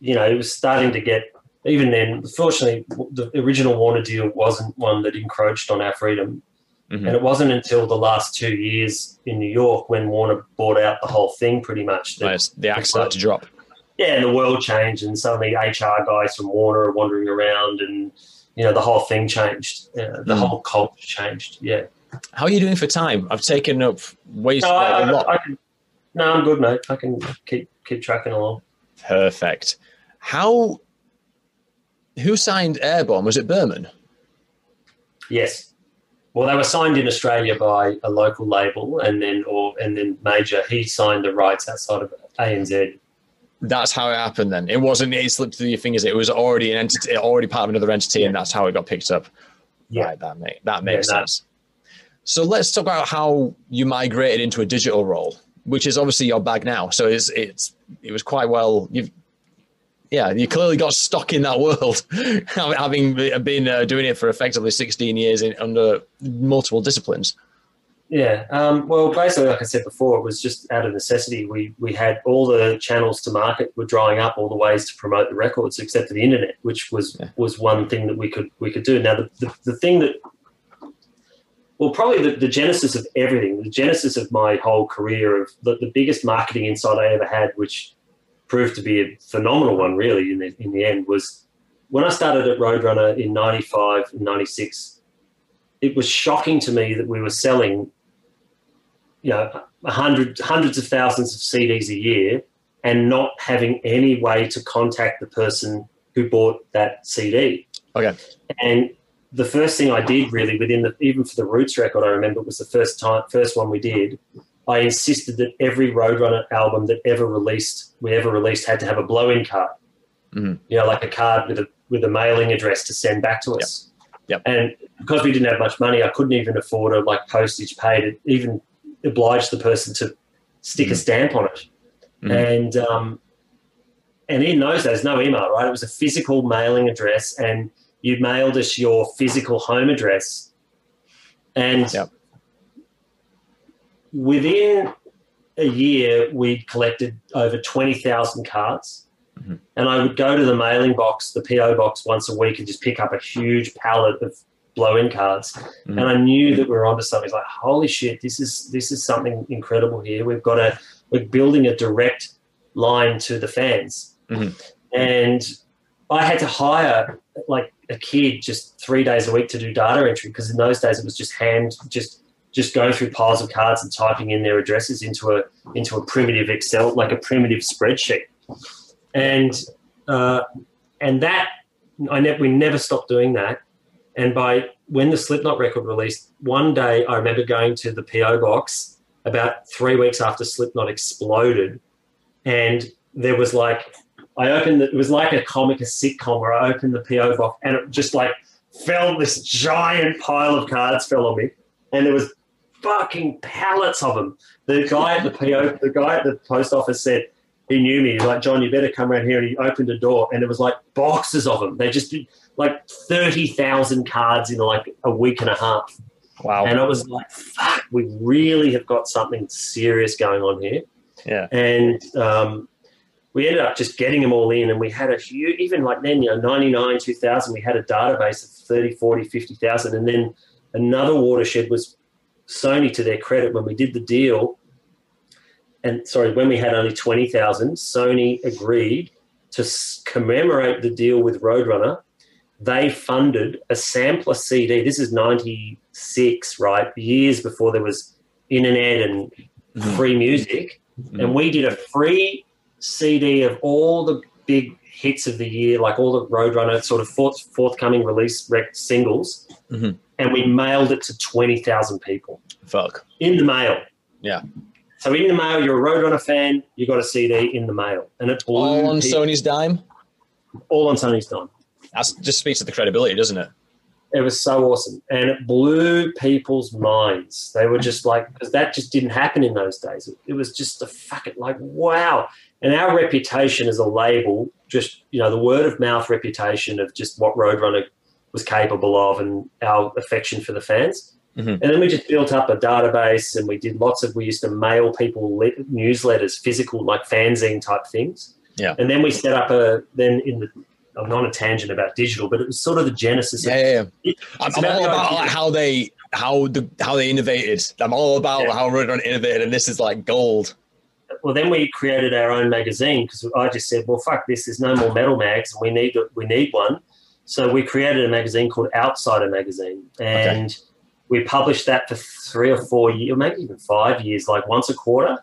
you know it was starting to get even then. Fortunately, the original Warner deal wasn't one that encroached on our freedom. Mhm. And it wasn't until the last two years in New York when Warner bought out the whole thing pretty much that Nice. The axe started to drop. yeah, and the world changed, and suddenly HR guys from Warner are wandering around, and you know the whole thing changed. Uh, the Mm. whole culture changed. Yeah. How are you doing for time? I've taken up ways No, I, a lot. I, I can, no, I'm good, mate. I can keep keep tracking along. Perfect. How? Who signed Airborne? Was it Berman? Yes. Well, they were signed in Australia by a local label, and then or and then Major he signed the rights outside of ANZ. That's how it happened. Then it wasn't. It slipped through your fingers. It was already an entity, already part of another entity, and that's how it got picked up. Yeah. Right. That make that makes Yeah, sense. So let's talk about how you migrated into a digital role, which is obviously your bag now. So it's it's it was quite well. You've yeah, you clearly got stuck in that world, having been uh, doing it for effectively 16 years in, under multiple disciplines. Yeah. Um, well, basically, like I said before, it was just out of necessity. We we had all the channels to market were drying up, all the ways to promote the records, except for the internet, which was Yeah. was one thing that we could we could do. Now, the the, the thing that well, probably the, the genesis of everything, the genesis of my whole career, of the, the biggest marketing insight I ever had, which proved to be a phenomenal one, really, in the, in the end, was when I started at Roadrunner in 95 and 96, it was shocking to me that we were selling, you know, a hundred, hundreds of thousands of CDs a year and not having any way to contact the person who bought that CD. Okay. And the first thing I did really within the even for the Roots record, I remember it was the first time first one we did. I insisted that every Roadrunner album that ever released we ever released had to have a blow-in card. Mhm. You know, like a card with a with a mailing address to send back to us. Yep. And because we didn't have much money, I couldn't even afford a like postage paid. It even obliged the person to stick a Mhm. stamp on it. Mhm. And um, and in those days, no email, right? It was a physical mailing address, and you mailed us your physical home address. And Yep. within a year, we'd collected over 20,000 cards. Mhm. And I would go to the mailing box, the PO box, once a week and just pick up a huge pallet of blow in cards. Mhm. And I knew that we were onto something. It's like, holy shit, this is this is something incredible here. We've got a we're building a direct line to the fans. Mhm. And I had to hire like a kid just three days a week to do data entry because in those days it was just hand just just going through piles of cards and typing in their addresses into a into a primitive Excel like a primitive spreadsheet. And uh, and that I ne- we never stopped doing that. And by when the Slipknot record released, one day I remember going to the PO box about three weeks after Slipknot exploded, and there was like I opened the, it was like a comic, a sitcom where I opened the PO box and it just like fell this giant pile of cards fell on me, and there was fucking pallets of them. The guy at the PO, the guy at the post office said he knew me. He's like, John, you better come around here. And he opened a door, and it was like boxes of them. They just did like thirty thousand cards in like a week and a half. Wow. And I was like, fuck, we really have got something serious going on here. Yeah. And um, we ended up just getting them all in. And we had a huge, even like then, you know, 99, 2000, we had a database of 30, 40, 50,000. And then another watershed was Sony, to their credit, when we did the deal, and sorry, when we had only 20,000, Sony agreed to commemorate the deal with Roadrunner. They funded a sampler CD. This is 96, right? Years before there was internet and Mhm. free music. And we did a free CD of all the big hits of the year, like all the Roadrunner sort of forth, forthcoming release rec- singles. Mhm. And we mailed it to 20,000 people Fuck. in the mail. Yeah. So in the mail, you're a Roadrunner fan, you got a CD in the mail, and it blew All on people- Sony's dime. all on Sony's dime. That just speaks to the credibility, doesn't it? It was so awesome, and it blew people's minds. They were just like, because that just didn't happen in those days. It, it was just a fucking like, wow. And our reputation as a label, just you know, the word of mouth reputation of just what Roadrunner was capable of, and our affection for the fans. Mhm. And then we just built up a database, and we did lots of. We used to mail people le- newsletters, physical like fanzine type things. Yeah. And then we set up a. Then in the I'm on a tangent about digital, but it was sort of the genesis. Yeah, of, yeah, yeah. I'm, all about like, how they how the how they innovated. I'm all about Yeah. how Roadrunner innovated, and this is like gold. Well, then we created our own magazine because I just said, well, fuck this. There's no more metal mags, and we need we need one. So we created a magazine called Outsider Magazine, and we published that for three or four years, maybe even five years, like once a quarter.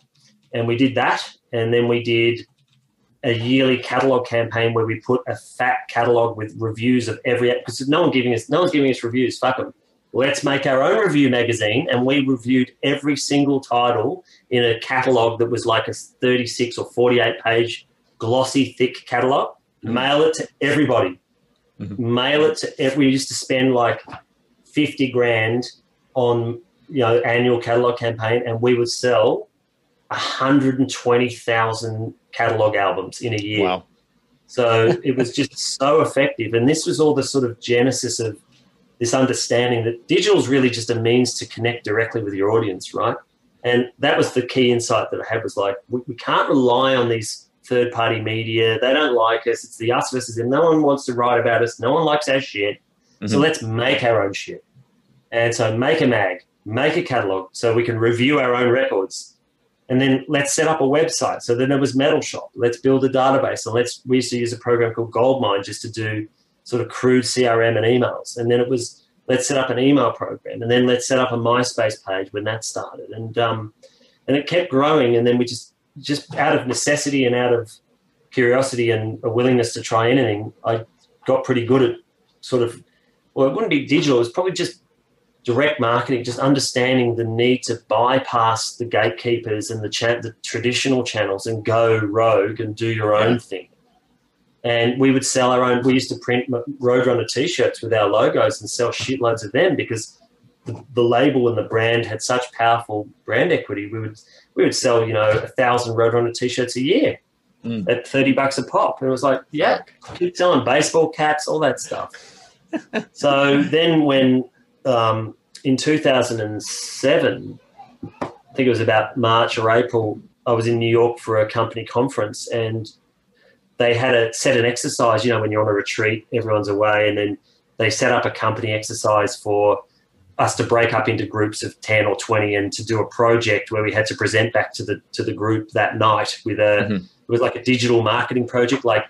And we did that, and then we did a yearly catalog campaign where we put a fat catalog with reviews of every because no one giving us no one's giving us reviews. Fuck them. Let's make our own review magazine, and we reviewed every single title in a catalog that was like a 36 or 48 page glossy thick catalog Mhm. mail it to everybody Mhm. mail it to every we used to spend like 50 grand on you know annual catalog campaign and we would sell 120,000 catalog albums in a year Wow. so it was just so effective. And this was all the sort of genesis of this understanding that digital is really just a means to connect directly with your audience, right? And that was the key insight that I had was like, we, we can't rely on these third party media. They don't like us. It's the us versus them. No one wants to write about us. No one likes our shit. So Mhm. let's make our own shit. And so make a mag, make a catalog so we can review our own records. And then let's set up a website. So then it was Metal Shop. Let's build a database. And let's we used to use a program called Goldmine just to do sort of crude CRM and emails. And then it was let's set up an email program. And then let's set up a MySpace page when that started. And um, and it kept growing. And then we just just out of necessity and out of curiosity and a willingness to try anything, I got pretty good at sort of well, it wouldn't be digital. It was probably just direct marketing, just understanding the need to bypass the gatekeepers and the, cha- the traditional channels and go rogue and do your own thing. And we would sell our own. We used to print Roadrunner T-shirts with our logos and sell shitloads of them because the, the label and the brand had such powerful brand equity. We would we would sell you know a thousand Roadrunner T-shirts a year Mm. at thirty bucks a pop, and it was like yeah, keep selling baseball caps, all that stuff. so then when um, in 2007, I think it was about March or April, I was in New York for a company conference and they had a set an exercise, you know, when you're on a retreat, everyone's away, and then they set up a company exercise for us to break up into groups of 10 or 20 and to do a project where we had to present back to the to the group that night with a mm-hmm. it was like a digital marketing project like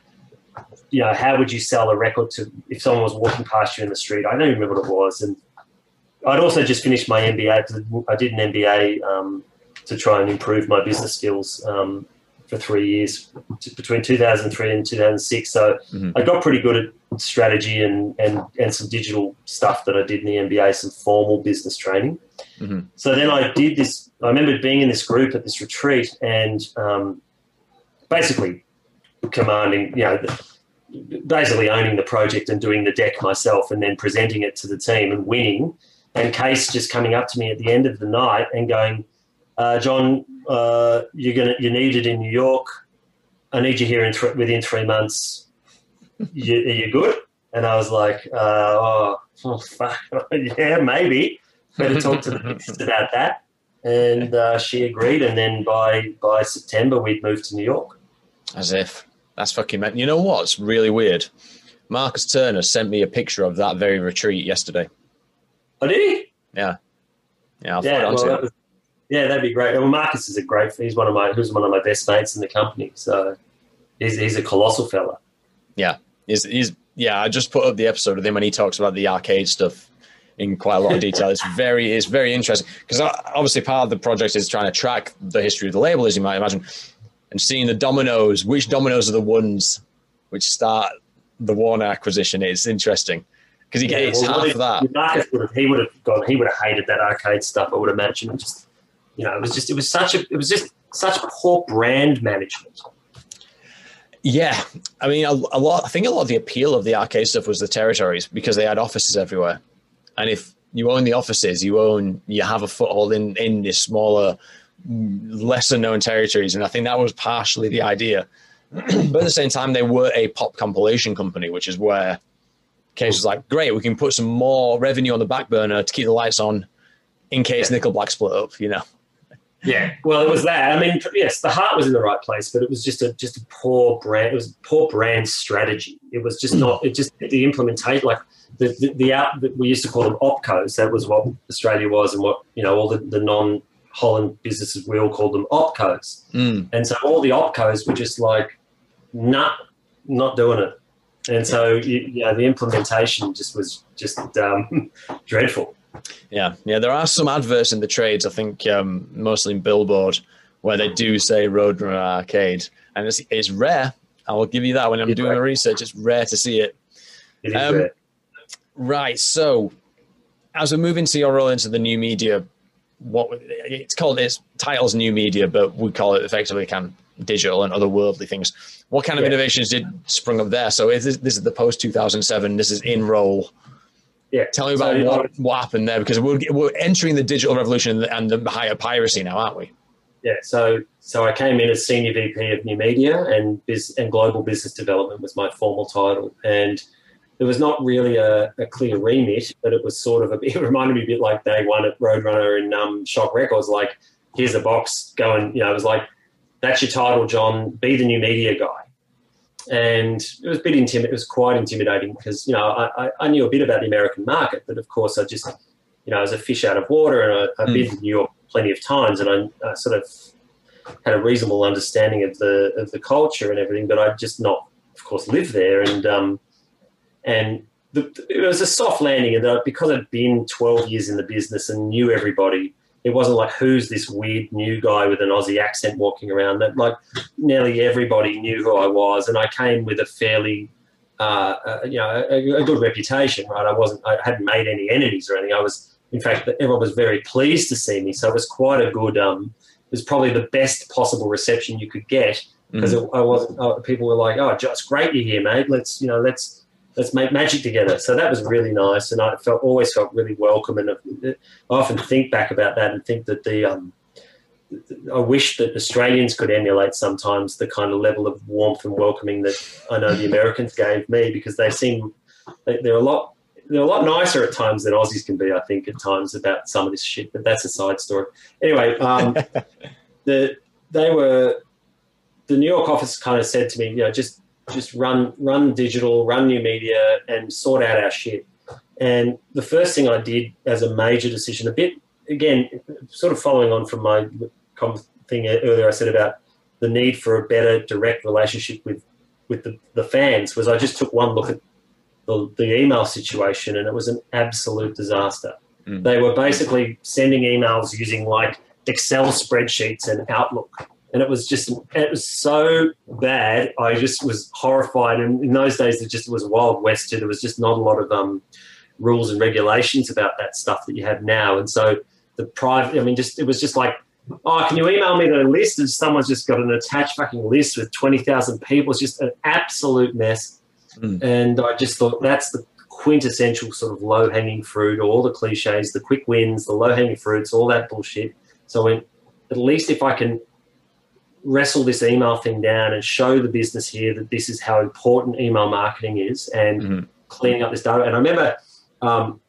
you know how would you sell a record to if someone was walking past you in the street i don't even remember what it was and i'd also just finished my mba i did an mba um, to try and improve my business skills um, for three years between 2003 and 2006. So mm-hmm. I got pretty good at strategy and, and, and some digital stuff that I did in the MBA, some formal business training. Mm-hmm. So then I did this. I remember being in this group at this retreat and um, basically commanding, you know, basically owning the project and doing the deck myself and then presenting it to the team and winning. And Cees just coming up to me at the end of the night and going, uh, John, uh, you're gonna you need it in New York. I need you here in th- within three months. You, are you good? And I was like, uh, oh, oh, fuck, yeah, maybe. Better talk to the missus about that. And uh, she agreed. And then by by September, we'd moved to New York. As if that's fucking meant. You know what's really weird? Marcus Turner sent me a picture of that very retreat yesterday. Oh, did he? Yeah. Yeah, I'll yeah, well, yeah, that'd be great. Well, Marcus is a great. He's one of my. Who's one of my best mates in the company. So he's he's a colossal fella. Yeah, he's he's yeah. I just put up the episode of him when he talks about the arcade stuff in quite a lot of detail. It's very it's very interesting because obviously part of the project is trying to track the history of the label, as you might imagine, and seeing the dominoes. Which dominoes are the ones which start the Warner acquisition? It's interesting because he yeah, gets well, half of that. Marcus would have he would have gone. He would have hated that arcade stuff. I would imagine. Just you know, it was just it was such a it was just such poor brand management. Yeah, I mean, a, a, lot. I think a lot of the appeal of the arcade stuff was the territories because they had offices everywhere, and if you own the offices, you own you have a foothold in in the smaller, lesser known territories, and I think that was partially the idea. but at the same time, they were a pop compilation company, which is where Cees was like, great, we can put some more revenue on the back burner to keep the lights on in case yeah. Nickelback split up, you know. Yeah, well, it was that. I mean, yes, the heart was in the right place, but it was just a just a poor brand. It was poor brand strategy. It was just not. It just the implementation, like the the, the out that we used to call them opcos. That was what Australia was, and what you know, all the, the non Holland businesses we all called them opcos. Mm. And so all the opcos were just like, nah, not doing it. And so you, know, the implementation just was just um, dreadful. Yeah, yeah. There are some adverts in the trades. I think um, mostly in Billboard where they do say Roadrunner Arcade, and it's, it's rare. I will give you that. When I'm it's doing the research, it's rare to see it. Um. Right. So, as we move into your role into the new media, what it's called is titles new media, but we call it effectively kind of digital and otherworldly things. What kind of yeah. innovations did sprung up there? So, is this, this is the post 2007. This is in role yeah. Tell me about so, what, what happened there because we're, we're entering the digital revolution and the higher piracy now, aren't we? Yeah. So so I came in as senior VP of new media and biz, and global business development was my formal title, and there was not really a, a clear remit, but it was sort of a it reminded me a bit like day one at Roadrunner and um, Shock Records. Like here's a box, going. You know, it was like that's your title, John. Be the new media guy and it was a bit intimidating. It was quite intimidating because you know I, I, knew a bit about the American market, but of course I just you know I was a fish out of water, and I, have mm. been to New York plenty of times, and I, I, sort of had a reasonable understanding of the of the culture and everything, but I just not, of course, lived there, and um, and the, it was a soft landing, and because I'd been twelve years in the business and knew everybody it wasn't like who's this weird new guy with an Aussie accent walking around. That like nearly everybody knew who I was, and I came with a fairly uh, uh, you know a, a, good reputation. Right, I wasn't I hadn't made any enemies or anything. I was in fact everyone was very pleased to see me, so it was quite a good. Um, it was probably the best possible reception you could get because mm. I wasn't. Uh, people were like, "Oh, just great you're here, mate. Let's you know let's." Let's make magic together. So that was really nice, and I felt always felt really welcome. And I often think back about that and think that the um, I wish that Australians could emulate sometimes the kind of level of warmth and welcoming that I know the Americans gave me because they seem they're a lot they're a lot nicer at times than Aussies can be. I think at times about some of this shit, but that's a side story. Anyway, um, the they were the New York office kind of said to me, you know, just just run run digital, run new media, and sort out our shit. And the first thing I did as a major decision, a bit again, sort of following on from my thing earlier, I said about the need for a better direct relationship with with the, the fans, was I just took one look at the, the email situation, and it was an absolute disaster. Mm. They were basically sending emails using like Excel spreadsheets and Outlook. And it was just, it was so bad. I just was horrified. And in those days, it just was Wild West too. There was just not a lot of um, rules and regulations about that stuff that you have now. And so the private, I mean, just, it was just like, oh, can you email me the list? And someone's just got an attached fucking list with 20,000 people. It's just an absolute mess. Mm. And I just thought that's the quintessential sort of low hanging fruit, all the cliches, the quick wins, the low hanging fruits, all that bullshit. So I went, at least if I can wrestle this email thing down and show the business here that this is how important email marketing is and mm-hmm. cleaning up this data. And I remember um,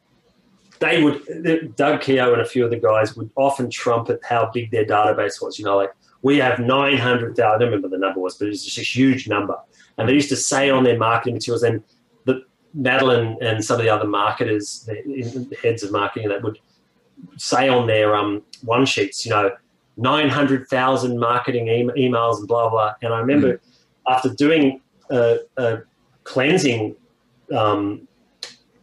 they would, Doug Keogh and a few of the guys would often trumpet how big their database was. You know, like we have 900,000, I don't remember the number was, but it was just a huge number. And they used to say on their marketing materials, and the, Madeline and some of the other marketers, the heads of marketing, that would say on their um, one sheets, you know, 900,000 marketing e- emails and blah, blah. And I remember mm. after doing a, a cleansing um,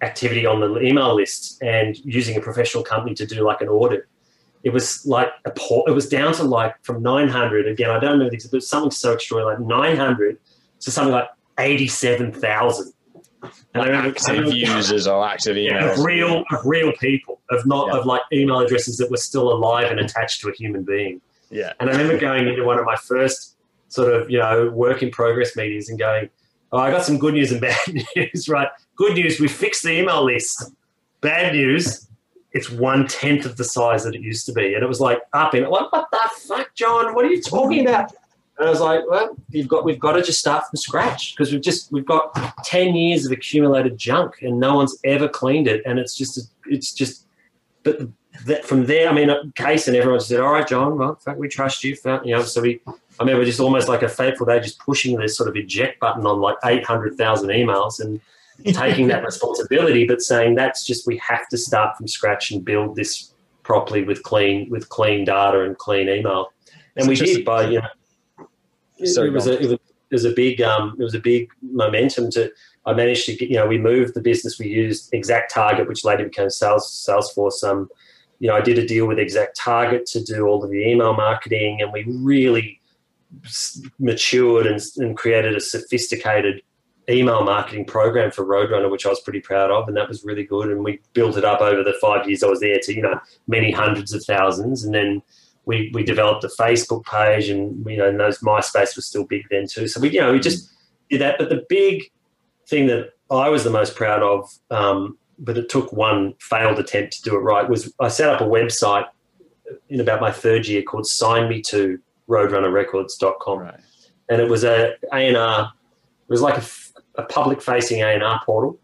activity on the email list and using a professional company to do like an audit, it was like a poor, it was down to like from 900 again. I don't know this, but something so extraordinary, like 900 to something like 87,000 and like active users or active emails. Yeah, of real, of real people, of not yeah. of like email addresses that were still alive and attached to a human being. Yeah. And I remember going into one of my first sort of you know work in progress meetings and going, "Oh, I got some good news and bad news." Right? Good news, we fixed the email list. Bad news, it's one tenth of the size that it used to be, and it was like up in what, what the fuck, John? What are you talking about? And I was like, well, you've got we've got to just start from scratch because we've just we've got ten years of accumulated junk and no one's ever cleaned it, and it's just it's just. But that from there, I mean, Cees and everyone said, all right, John, well, fact, we trust you. You know, so we. I remember just almost like a fateful day, just pushing this sort of eject button on like eight hundred thousand emails and taking that responsibility, but saying that's just we have to start from scratch and build this properly with clean with clean data and clean email. And so we did by you know Sorry, it, was a, it, was, it was a big um, it was a big momentum to I managed to get you know we moved the business we used ExactTarget which later became Sales Salesforce um you know I did a deal with ExactTarget to do all of the email marketing and we really matured and, and created a sophisticated email marketing program for Roadrunner, which I was pretty proud of, and that was really good. And we built it up over the five years I was there to you know many hundreds of thousands, and then we, we developed a Facebook page and you know and those MySpace was still big then too. So we you know we just did that. But the big thing that I was the most proud of, um, but it took one failed attempt to do it right, was I set up a website in about my third year called Sign Me to RoadrunnerRecords.com, right. and it was a A&R. It was like a, a public facing A&R portal.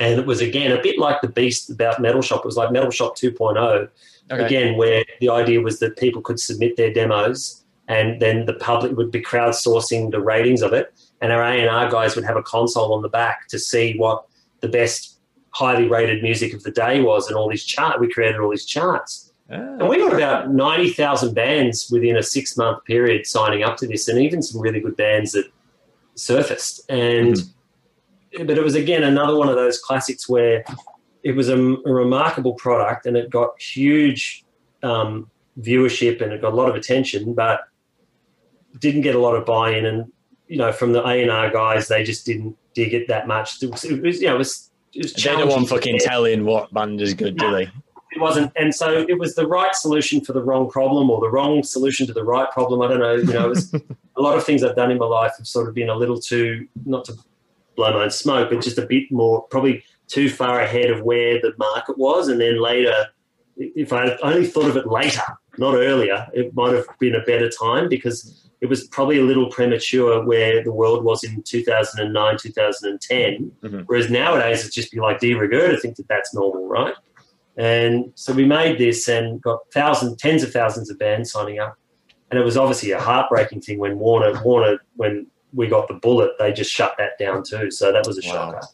And it was again a bit like the beast about Metal Shop. It was like Metal Shop 2.0, Okay. Again, where the idea was that people could submit their demos and then the public would be crowdsourcing the ratings of it. And our A&R guys would have a console on the back to see what the best highly rated music of the day was and all these chart. We created all these charts. Oh. And we got about 90,000 bands within a six month period signing up to this, and even some really good bands that surfaced. And, mm-hmm. But it was again another one of those classics where it was a, a, remarkable product and it got huge um, viewership and it got a lot of attention, but didn't get a lot of buy-in. And you know, from the A and R guys, they just didn't dig it that much. It was, you know, it was, it was they don't want fucking telling what band is good, do they? It wasn't, and so it was the right solution for the wrong problem, or the wrong solution to the right problem. I don't know. You know, it was a lot of things I've done in my life have sort of been a little too, not to blow my own smoke, but just a bit more probably too far ahead of where the market was. And then later, if I only thought of it later, not earlier, it might have been a better time because it was probably a little premature where the world was in 2009, 2010. Mm-hmm. Whereas nowadays, it's just be like de rigueur to think that that's normal, right? And so we made this and got thousands, tens of thousands of bands signing up. And it was obviously a heartbreaking thing when Warner, Warner, when we got the bullet, they just shut that down too. So that was a wow. shocker.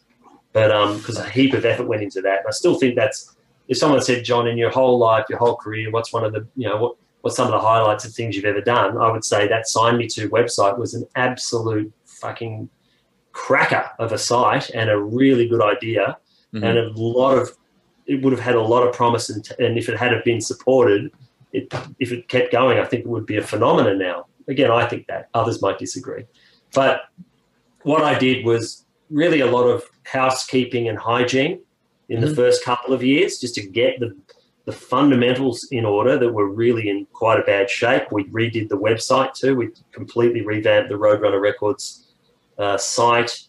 but because um, a heap of effort went into that. And I still think that's if someone said, John, in your whole life, your whole career, what's one of the you know what what's some of the highlights of things you've ever done? I would say that Sign Me To website was an absolute fucking cracker of a site and a really good idea mm-hmm. and a lot of it would have had a lot of promise and, and if it had have been supported it, if it kept going i think it would be a phenomenon now again i think that others might disagree but what i did was really a lot of housekeeping and hygiene in mm-hmm. the first couple of years just to get the the fundamentals in order that were really in quite a bad shape. We redid the website too. We completely revamped the Roadrunner Records uh, site,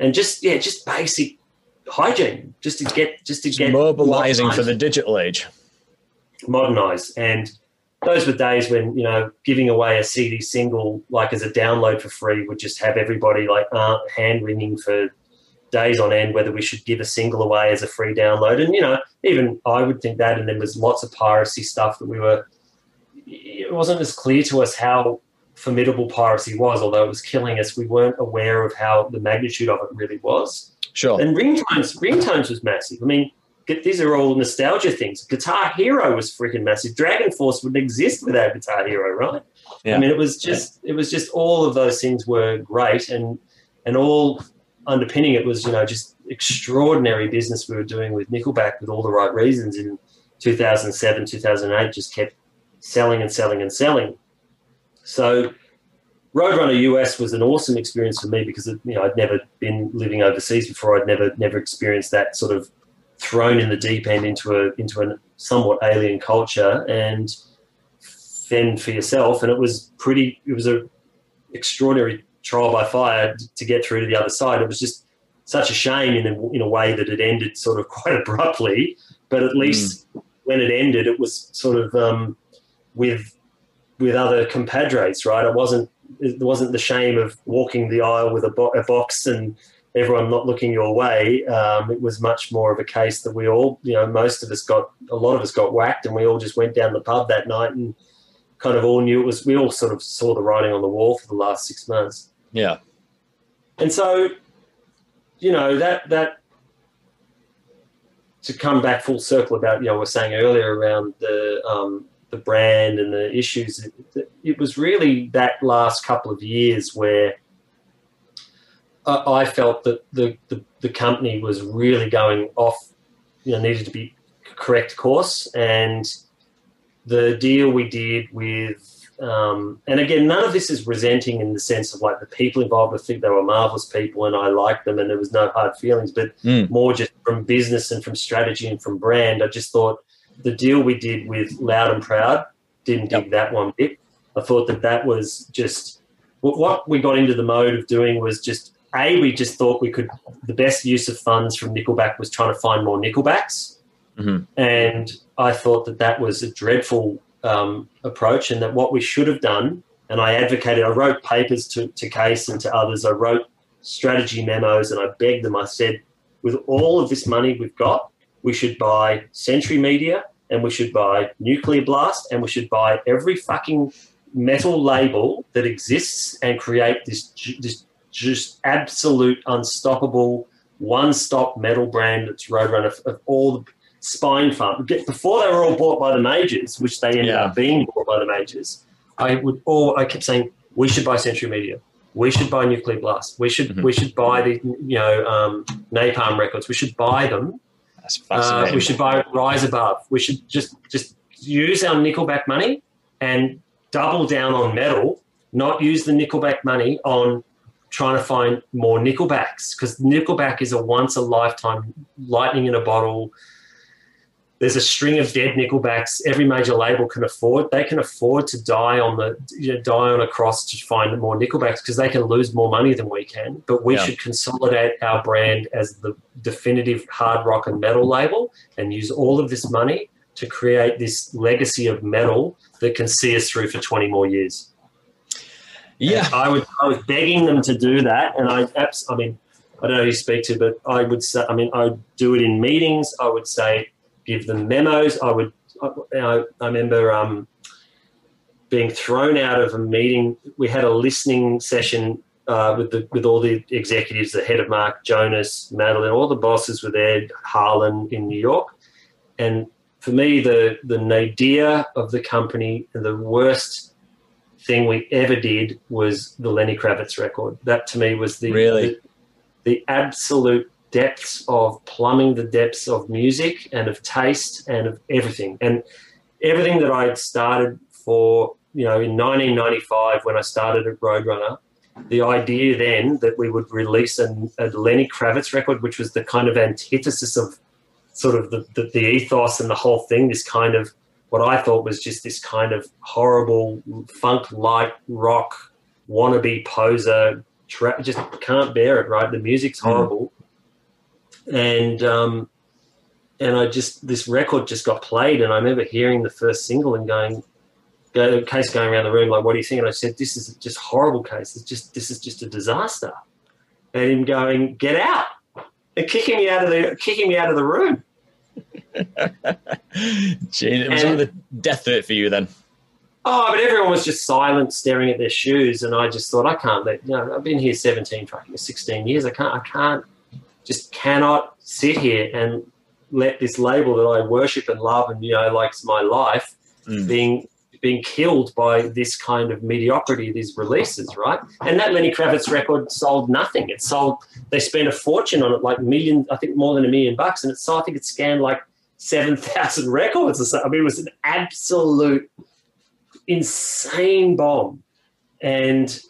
and just yeah, just basic hygiene, just to get just to just get mobilizing for the digital age, modernize. And those were days when you know giving away a CD single like as a download for free would just have everybody like uh, hand wringing for days on end whether we should give a single away as a free download. And you know, even I would think that. And then there's lots of piracy stuff that we were. It wasn't as clear to us how formidable piracy was, although it was killing us. We weren't aware of how the magnitude of it really was. Sure. And ringtones, ringtones was massive. I mean, these are all nostalgia things. Guitar Hero was freaking massive. DragonForce wouldn't exist without Guitar Hero, right? Yeah. I mean, it was just yeah. it was just all of those things were great, and and all underpinning it was you know just extraordinary business we were doing with Nickelback with all the right reasons in 2007, 2008. Just kept selling and selling and selling. So Roadrunner US was an awesome experience for me because you know I'd never been living overseas before. I'd never never experienced that sort of thrown in the deep end into a into a somewhat alien culture and fend for yourself. And it was pretty. It was a extraordinary trial by fire to get through to the other side. It was just such a shame in a, in a way that it ended sort of quite abruptly. But at least mm. when it ended, it was sort of um, with with other compadres, right? It wasn't it wasn't the shame of walking the aisle with a, bo- a box and everyone not looking your way. Um, it was much more of a case that we all, you know, most of us got a lot of us got whacked, and we all just went down the pub that night and kind of all knew it was. We all sort of saw the writing on the wall for the last six months. Yeah, and so, you know that that to come back full circle about you know we are saying earlier around the um, the brand and the issues. It, it, was really that last couple of years where I, I felt that the, the, the company was really going off, you know, needed to be correct course. And the deal we did with um, and again, none of this is resenting in the sense of like the people involved. I think they were marvelous people, and I liked them, and there was no hard feelings. But mm. more just from business and from strategy and from brand, I just thought the deal we did with Loud and Proud didn't dig that one bit. I thought that that was just what we got into the mode of doing was just a we just thought we could the best use of funds from Nickelback was trying to find more Nickelbacks, mm-hmm. and I thought that that was a dreadful um, approach, and that what we should have done. And I advocated. I wrote papers to, to Cees and to others. I wrote strategy memos, and I begged them. I said, with all of this money we've got, we should buy Century Media and we should buy Nuclear Blast and we should buy every fucking metal label that exists and create this this just absolute unstoppable one-stop metal brand that's Roadrunner of, of all the Spinefarm. Before they were all bought by the majors, which they ended yeah. up being bought by the majors, I would all I kept saying we should buy Century Media. We should buy Nuclear Blast. We should mm-hmm. we should buy the you know um, Napalm Records. We should buy them uh, we should buy Rise Above. We should just just use our Nickelback money and double down on metal, not use the Nickelback money on trying to find more Nickelbacks because Nickelback is a once a lifetime lightning in a bottle there's a string of dead Nickelbacks every major label can afford. They can afford to die on the you know, die on a cross to find more Nickelbacks because they can lose more money than we can. But we yeah. should consolidate our brand as the definitive hard rock and metal label and use all of this money to create this legacy of metal that can see us through for 20 more years. Yeah, and I was I was begging them to do that, and I I mean I don't know who you speak to, but I would say I mean I would do it in meetings. I would say give them memos. I would, I, I remember um, being thrown out of a meeting. We had a listening session uh, with the with all the executives, the head of Mark Jonas, Madeline, all the bosses were there, Harlan in New York, and for me, the the nadir of the company and the worst thing we ever did was the Lenny Kravitz record. That to me was the really the, the absolute depths of plumbing the depths of music and of taste and of everything and everything that I had started for you know in 1995 when I started at Roadrunner the idea then that we would release a, a Lenny Kravitz record, which was the kind of antithesis of sort of the, the, the ethos and the whole thing, this kind of what I thought was just this kind of horrible funk light rock wannabe poser. Tra- just can't bear it, right? The music's Hmm. horrible, and um, and I just this record just got played, and I remember hearing the first single and going, go, Cees going around the room like, "What do you think?" And I said, "This is just horrible, Cees. It's just this is just a disaster." And him going, "Get out!" and kicking me out of the kicking me out of the room. Gee, it was And- on the death threat for you then. Oh, but everyone was just silent, staring at their shoes, and I just thought, I can't let. You know, I've been here seventeen, fucking sixteen years. I can't. I can't. Just cannot sit here and let this label that I worship and love and you know likes my life Mm. being being killed by this kind of mediocrity, these releases, right? And that Lenny Kravitz record sold nothing. It sold. They spent a fortune on it, like million, I think more than a million bucks, and it sold. I think it scanned like seven thousand records or something. I mean, it was an absolute insane bomb, and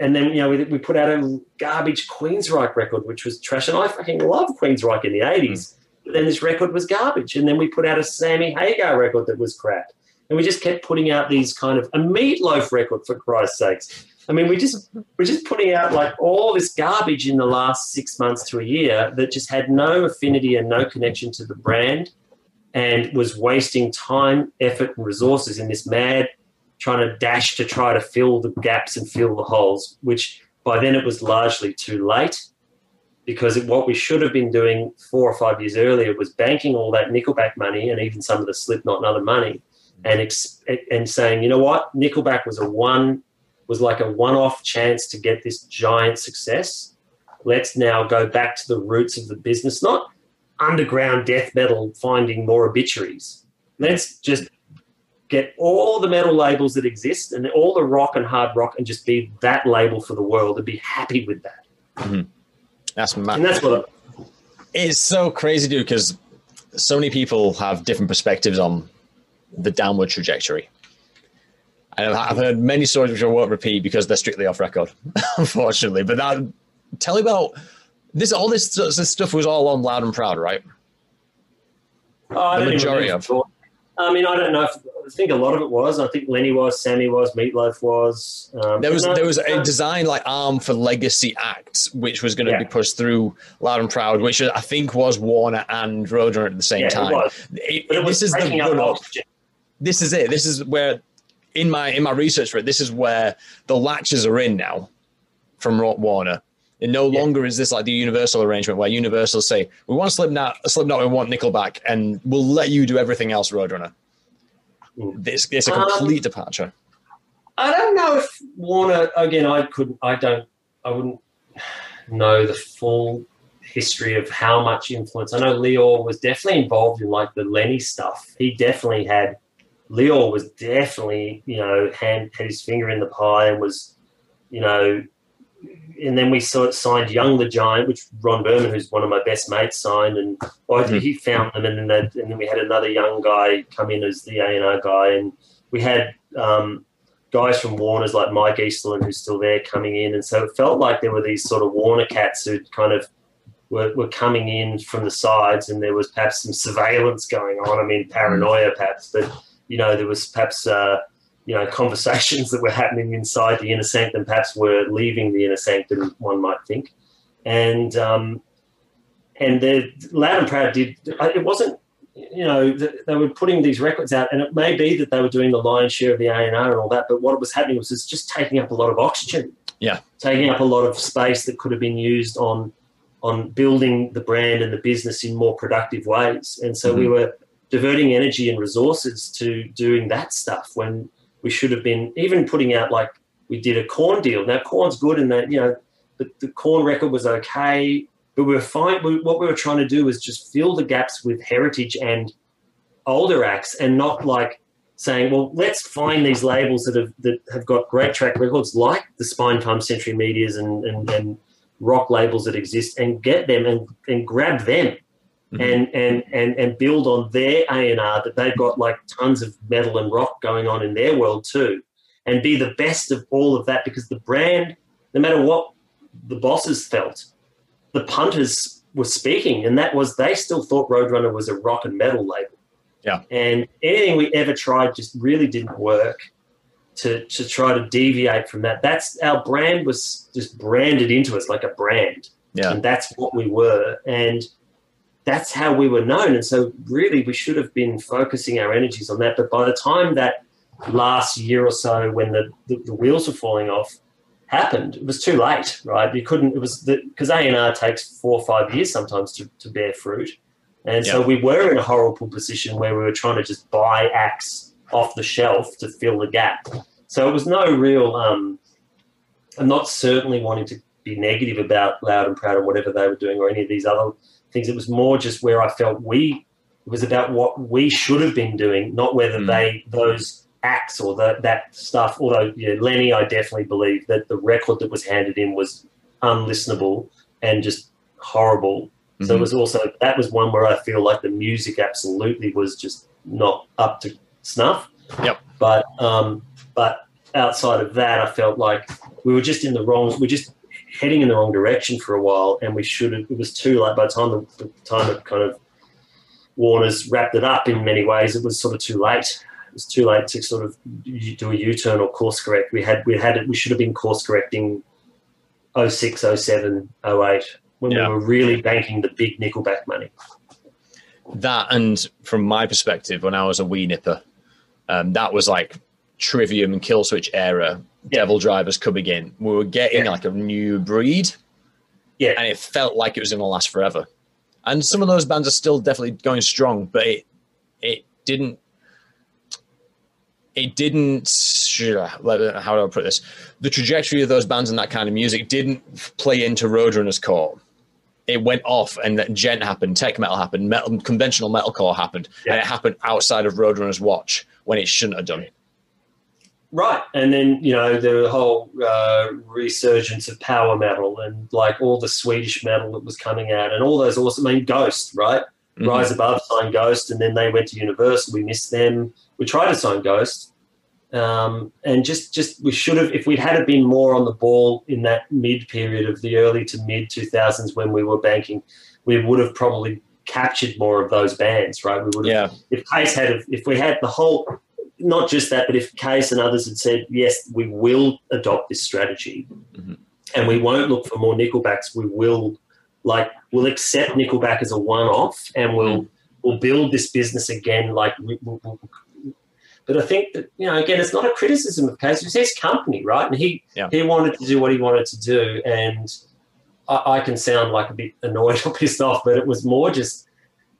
and then you know we, we put out a garbage Queensryche record, which was trash, and I fucking love Queensryche in the eighties. Hmm. But then this record was garbage, and then we put out a Sammy Hagar record that was crap, and we just kept putting out these kind of a Meat Loaf record for Christ's sakes. I mean, we just we're just putting out like all this garbage in the last six months to a year that just had no affinity and no connection to the brand, and was wasting time, effort, and resources in this mad trying to dash to try to fill the gaps and fill the holes. Which by then it was largely too late, because what we should have been doing four or five years earlier was banking all that Nickelback money and even some of the Slipknot and other money, and and saying, you know what, Nickelback was a one was like a one-off chance to get this giant success. Let's now go back to the roots of the business, not underground death metal finding more obituaries. Let's just get all the metal labels that exist and all the rock and hard rock and just be that label for the world and be happy with that. Mm-hmm. That's mad. And that's what It's so crazy, dude, because so many people have different perspectives on the downward trajectory. And I've I've heard many stories which I won't repeat because they're strictly off record, unfortunately. But that, tell me about this. All this, this stuff was all on Loud and Proud, right? Oh, I The majority of- I mean, I don't know. If, I think a lot of it was. I think Lenny was, Sammy was, Meat Loaf was. Um, There was no, there was a design like arm for legacy Act, which was going to Yeah. be pushed through Loud and Proud, which I think was Warner and Roadrunner at the same yeah, time. It was. It- it this is the run up. oxygen. this is it. This is where in my in my research for it, this is where the latches are in now from Ro- Warner. It no Yeah. longer is this like the Universal arrangement where Universal say we want Slipknot, Slipknot, we want Nickelback, and we'll let you do everything else, Roadrunner. Mm. This it's a Um, complete departure. I don't know if Warner. Again, I couldn't. I don't. I wouldn't know the full history of how much influence. I know Lyor was definitely involved in like the Lenny stuff. He definitely had. Lyor was definitely, you know, hand had his finger in the pie and was, you know, and then we signed Young the Giant, which Ron Burman, who's one of my best mates, signed, and Mhm. he found them, and then and then we had another young guy come in as the A and R guy, and we had um, guys from Warner's like Mike Eastland, who's still there, coming in, and so it felt like there were these sort of Warner cats who kind of were, were coming in from the sides, and there was perhaps some surveillance going on. I mean, paranoia perhaps, but you know, there was perhaps. Uh, you know, conversations that were happening inside the inner sanctum perhaps were leaving the inner sanctum, one might think. And um, and the Loud and Proud did. It wasn't, you know, they were putting these records out, and it may be that they were doing the lion's share of the A and R and all that. But what was happening was it's just taking up a lot of oxygen. Yeah. taking up a lot of space that could have been used on on building the brand and the business in more productive ways. And so we were diverting energy and resources to doing that stuff when we should have been even putting out like we did a Korn deal. Now Korn's good, and that you know, but the Korn record was okay, but we were fine. We, what we were trying to do was just fill the gaps with heritage and older acts, and not like saying, well, let's find these labels that have that have got great track records, like the Spinefarm Century Medias and, and, and rock labels that exist, and get them and, and grab them. Mm-hmm. And, and and and build on their A and R that they've got like tons of metal and rock going on in their world too, and be the best of all of that because the brand, no matter what the bosses felt, the punters were speaking, and that was they still thought Roadrunner was a rock and metal label. Yeah. And anything we ever tried just really didn't work to to try to deviate from that. That's our brand was just branded into us like a brand. Yeah. And that's what we were. And that's how we were known. And so really we should have been focusing our energies on that. But by the time that last year or so when the, the, the wheels were falling off happened, it was too late, right? You couldn't, it was because A&R takes four or five years sometimes to, to bear fruit. And so we were in a horrible position where we were trying to just buy acts off the shelf to fill the gap. So it was no real, um, I'm not certainly wanting to be negative about Loud and Proud and whatever they were doing or any of these other things. It was more just where I felt we, it was about what we should have been doing, not whether mm. they, those acts or the, that stuff. Although, yeah, Lenny, I definitely believe that the record that was handed in was unlistenable and just horrible. Mm-hmm. So it was also that was one where I feel like the music absolutely was just not up to snuff. Yep. But um, but outside of that, I felt like we were just in the wrong. We just heading in the wrong direction for a while, and we should have. It was too late by the time the, the time it kind of Warner's wrapped it up. In many ways, it was sort of too late. It was too late to sort of do a U-turn or course correct. We had we had it. We should have been course correcting 06, 07, 08 when yeah. we were really banking the big Nickelback money. That and from my perspective, when I was a wee nipper, um, that was like Trivium and Killswitch era. DevilDriver's coming in, we were getting yeah. like a new breed. Yeah, and it felt like it was going to last forever. And some of those bands are still definitely going strong, but it it didn't it didn't how do I put this? The trajectory of those bands and that kind of music didn't play into Roadrunner's core it went off and that djent happened, tech metal happened, metal, conventional metalcore happened, yeah. and it happened outside of Roadrunner's watch when it shouldn't have done. Right, and then you know the whole uh, resurgence of power metal and like all the Swedish metal that was coming out, and all those awesome. I mean, Ghost, right? Mm-hmm. Rise Above signed Ghost, and then they went to Universal. We missed them. We tried to sign Ghost, um, and just, just we should have, if we'd had been more on the ball in that mid period of the early to mid 2000s when we were banking, we would have probably captured more of those bands, right? We would have, yeah. if Cees had, if we had the whole, not just that, but if Cees and others had said, yes, we will adopt this strategy mm-hmm. and we won't look for more Nickelbacks, we will, like, we'll accept Nickelback as a one off and we'll, we'll build this business again, like, we'll, we'll but I think that you know, again, it's not a criticism of Cees. It's his company, right? And he yeah. he wanted to do what he wanted to do, and I, I, can sound like a bit annoyed or pissed off, but it was more just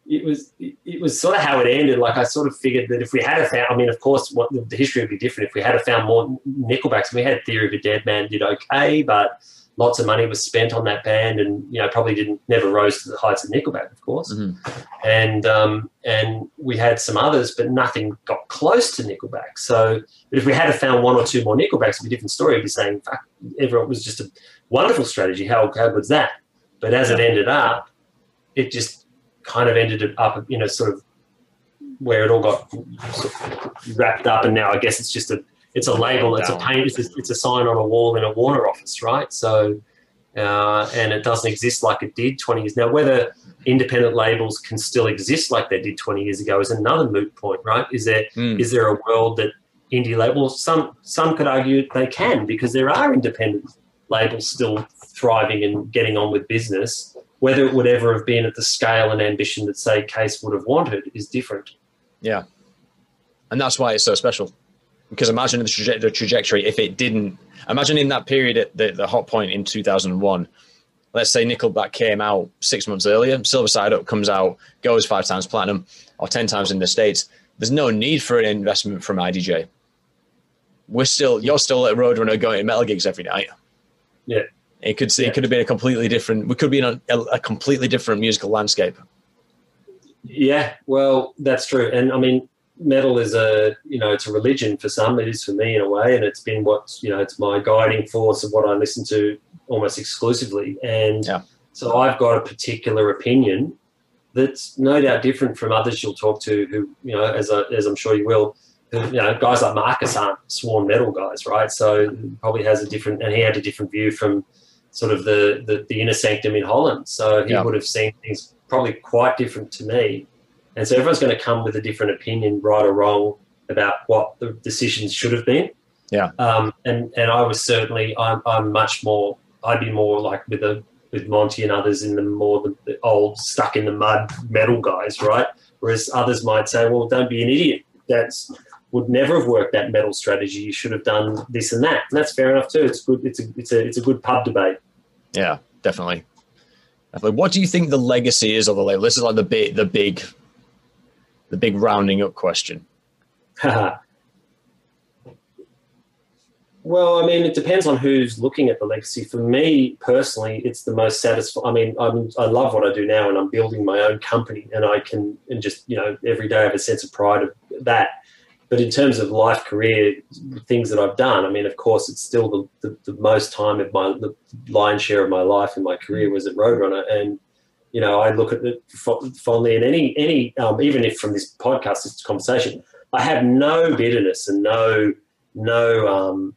it was it was sort of how it ended. Like I sort of figured that if we had a found, I mean, of course, what the history would be different if we had a found more Nickelbacks. We had Theory of a Deadman did okay, but lots of money was spent on that band, and you know probably didn't never rose to the heights of Nickelback, of course. Mm-hmm. And um, and we had some others, but nothing got close to Nickelback. So, but if we had found one or two more Nickelbacks, it'd be a different story. It'd be saying, "Fuck, everyone was just a wonderful strategy. How how good's that?" But as it ended up, it just kind of ended up, you know, sort of where it all got sort of wrapped up, and now I guess it's just a it's a label, it's a paint, it's a, it's a sign on a wall in a Warner office, right? So, uh, and it doesn't exist like it did 20 years now. Whether independent labels can still exist like they did 20 years ago is another moot point, right? Is there mm. is there a world that indie labels? Some some could argue they can because there are independent labels still thriving and getting on with business. Whether it would ever have been at the scale and ambition that say Cees would have wanted is different. Yeah, and that's why it's so special because imagine the, traje- the, trajectory if it didn't imagine in that period at the, the hot point in 2001 let's say nickelback came out six months earlier silver side up comes out goes five times platinum or ten times in the states there's no need for an investment from idj we're still you're still at Roadrunner going to metal gigs every night. Yeah. It could Yeah. it could have been a completely different. We could be in a, a completely different musical landscape. Yeah, well, that's true. And I mean, metal is a you know it's a religion for some. It is for me in a way, and it's been what you know it's my guiding force of what I listen to almost exclusively. And Yeah. so I've got a particular opinion that's no doubt different from others you'll talk to. Who you know, as I, as I'm sure you will. who, You know, guys like Marcus aren't sworn metal guys, right? So probably has a different, and he had a different view from sort of the the, the inner sanctum in Holland. So he Yeah. would have seen things probably quite different to me. And so everyone's going to come with a different opinion, right or wrong, about what the decisions should have been. Yeah. Um, and and I was certainly I'm, I'm much more I'd be more like with the with Monte and others in the more the, the old stuck in the mud metal guys, right? Whereas others might say, well, don't be an idiot. That's would never have worked that metal strategy. You should have done this and that. And that's fair enough too. It's good. It's a it's a it's a good pub debate. Yeah, definitely. Definitely. What do you think the legacy is of the label? This is like the big, the big, the big rounding up question. well, I mean, it depends on who's looking at the legacy. For me personally, it's the most satisfying. I mean, I'm, I love what I do now, and I'm building my own company, and I can and just you know every day I have a sense of pride of that. But in terms of life, career, things that I've done, I mean, of course, it's still the, the, the most time of my the lion's share of my life in my career was at Roadrunner, and you know, I look at it fondly. And any any um, even if from this podcast, this conversation, I have no bitterness and no no um,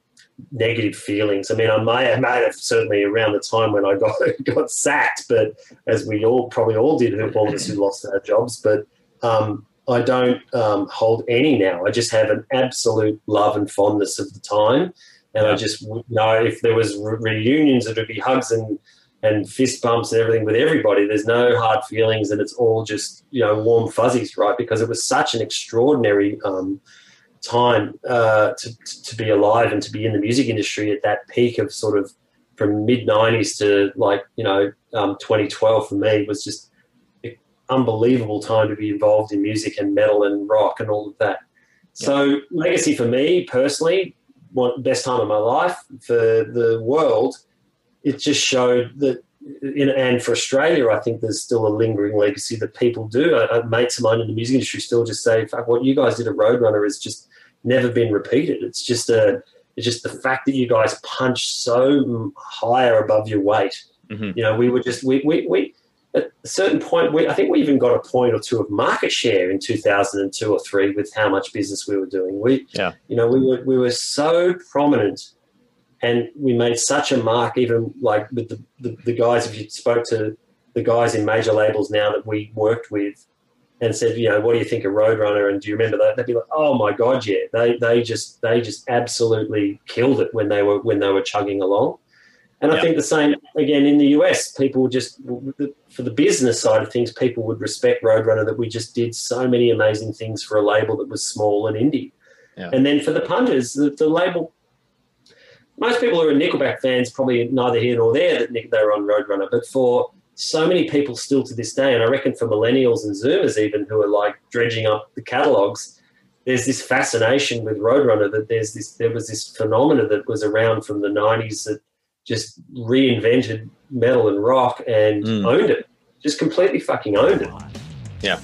negative feelings. I mean, I may have, may have certainly around the time when I got got sacked, but as we all probably all did, all of us who lost our jobs. But um, I don't um, hold any now. I just have an absolute love and fondness of the time, and I just would know if there was re- reunions, it would be hugs and and fist bumps and everything with everybody. There's no hard feelings, and it's all just you know warm fuzzies, right? Because it was such an extraordinary um, time uh, to to be alive and to be in the music industry at that peak of sort of from mid '90s to like you know um, 2012 for me was just unbelievable time to be involved in music and metal and rock and all of that. So legacy for me personally, best time of my life for the world. It just showed that, in, and for Australia, I think there's still a lingering legacy that people do. Uh, mates of mine in the music industry still just say, "Fuck, what you guys did at Roadrunner has just never been repeated." It's just a, it's just the fact that you guys punched so higher above your weight. Mhm. You know, we were just we we we at a certain point, we, I think we even got a point or two of market share in 2002 or three with how much business we were doing. We, Yeah. you know, we were we were so prominent, and we made such a mark. Even like with the, the, the guys, if you spoke to the guys in major labels now that we worked with, and said, you know, what do you think of Roadrunner? And do you remember that? They'd be like, oh my god, yeah. They they just they just absolutely killed it when they were when they were chugging along. And I think the same again in the US. People just for the business side of things, people would respect Roadrunner that we just did so many amazing things for a label that was small and indie. Yeah. And then for the punters, the, the label. Most people who are Nickelback fans probably neither here nor there that Nick, they were on Roadrunner, but for so many people still to this day, and I reckon for millennials and Zoomers even who are like dredging up the catalogs, there's this fascination with Roadrunner that there's this there was this phenomena that was around from the '90s that just reinvented metal and rock and Mm. owned it, just completely fucking owned it. Yeah.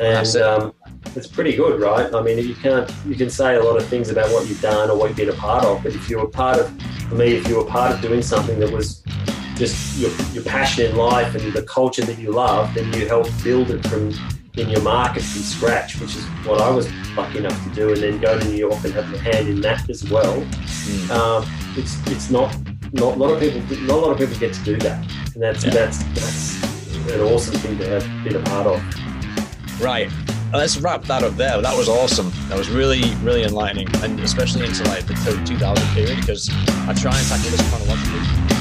And it. um, it's pretty good, right? I mean, you can't you can say a lot of things about what you've done or what you've been a part of, but if you were part of, for me, if you were part of doing something that was just your, your passion in life and the culture that you love, then you helped build it from in your market from scratch, which is what I was lucky enough to do, and then go to New York and have a hand in that as well. Mm. Um, it's it's not not a lot of people not a lot of people get to do that, and that's Yeah. that's that's an awesome thing to have been a part of. Right. Let's wrap that up there. That was awesome. That was really, really enlightening, and especially into like the 2000 period because I try and tackle this chronologically.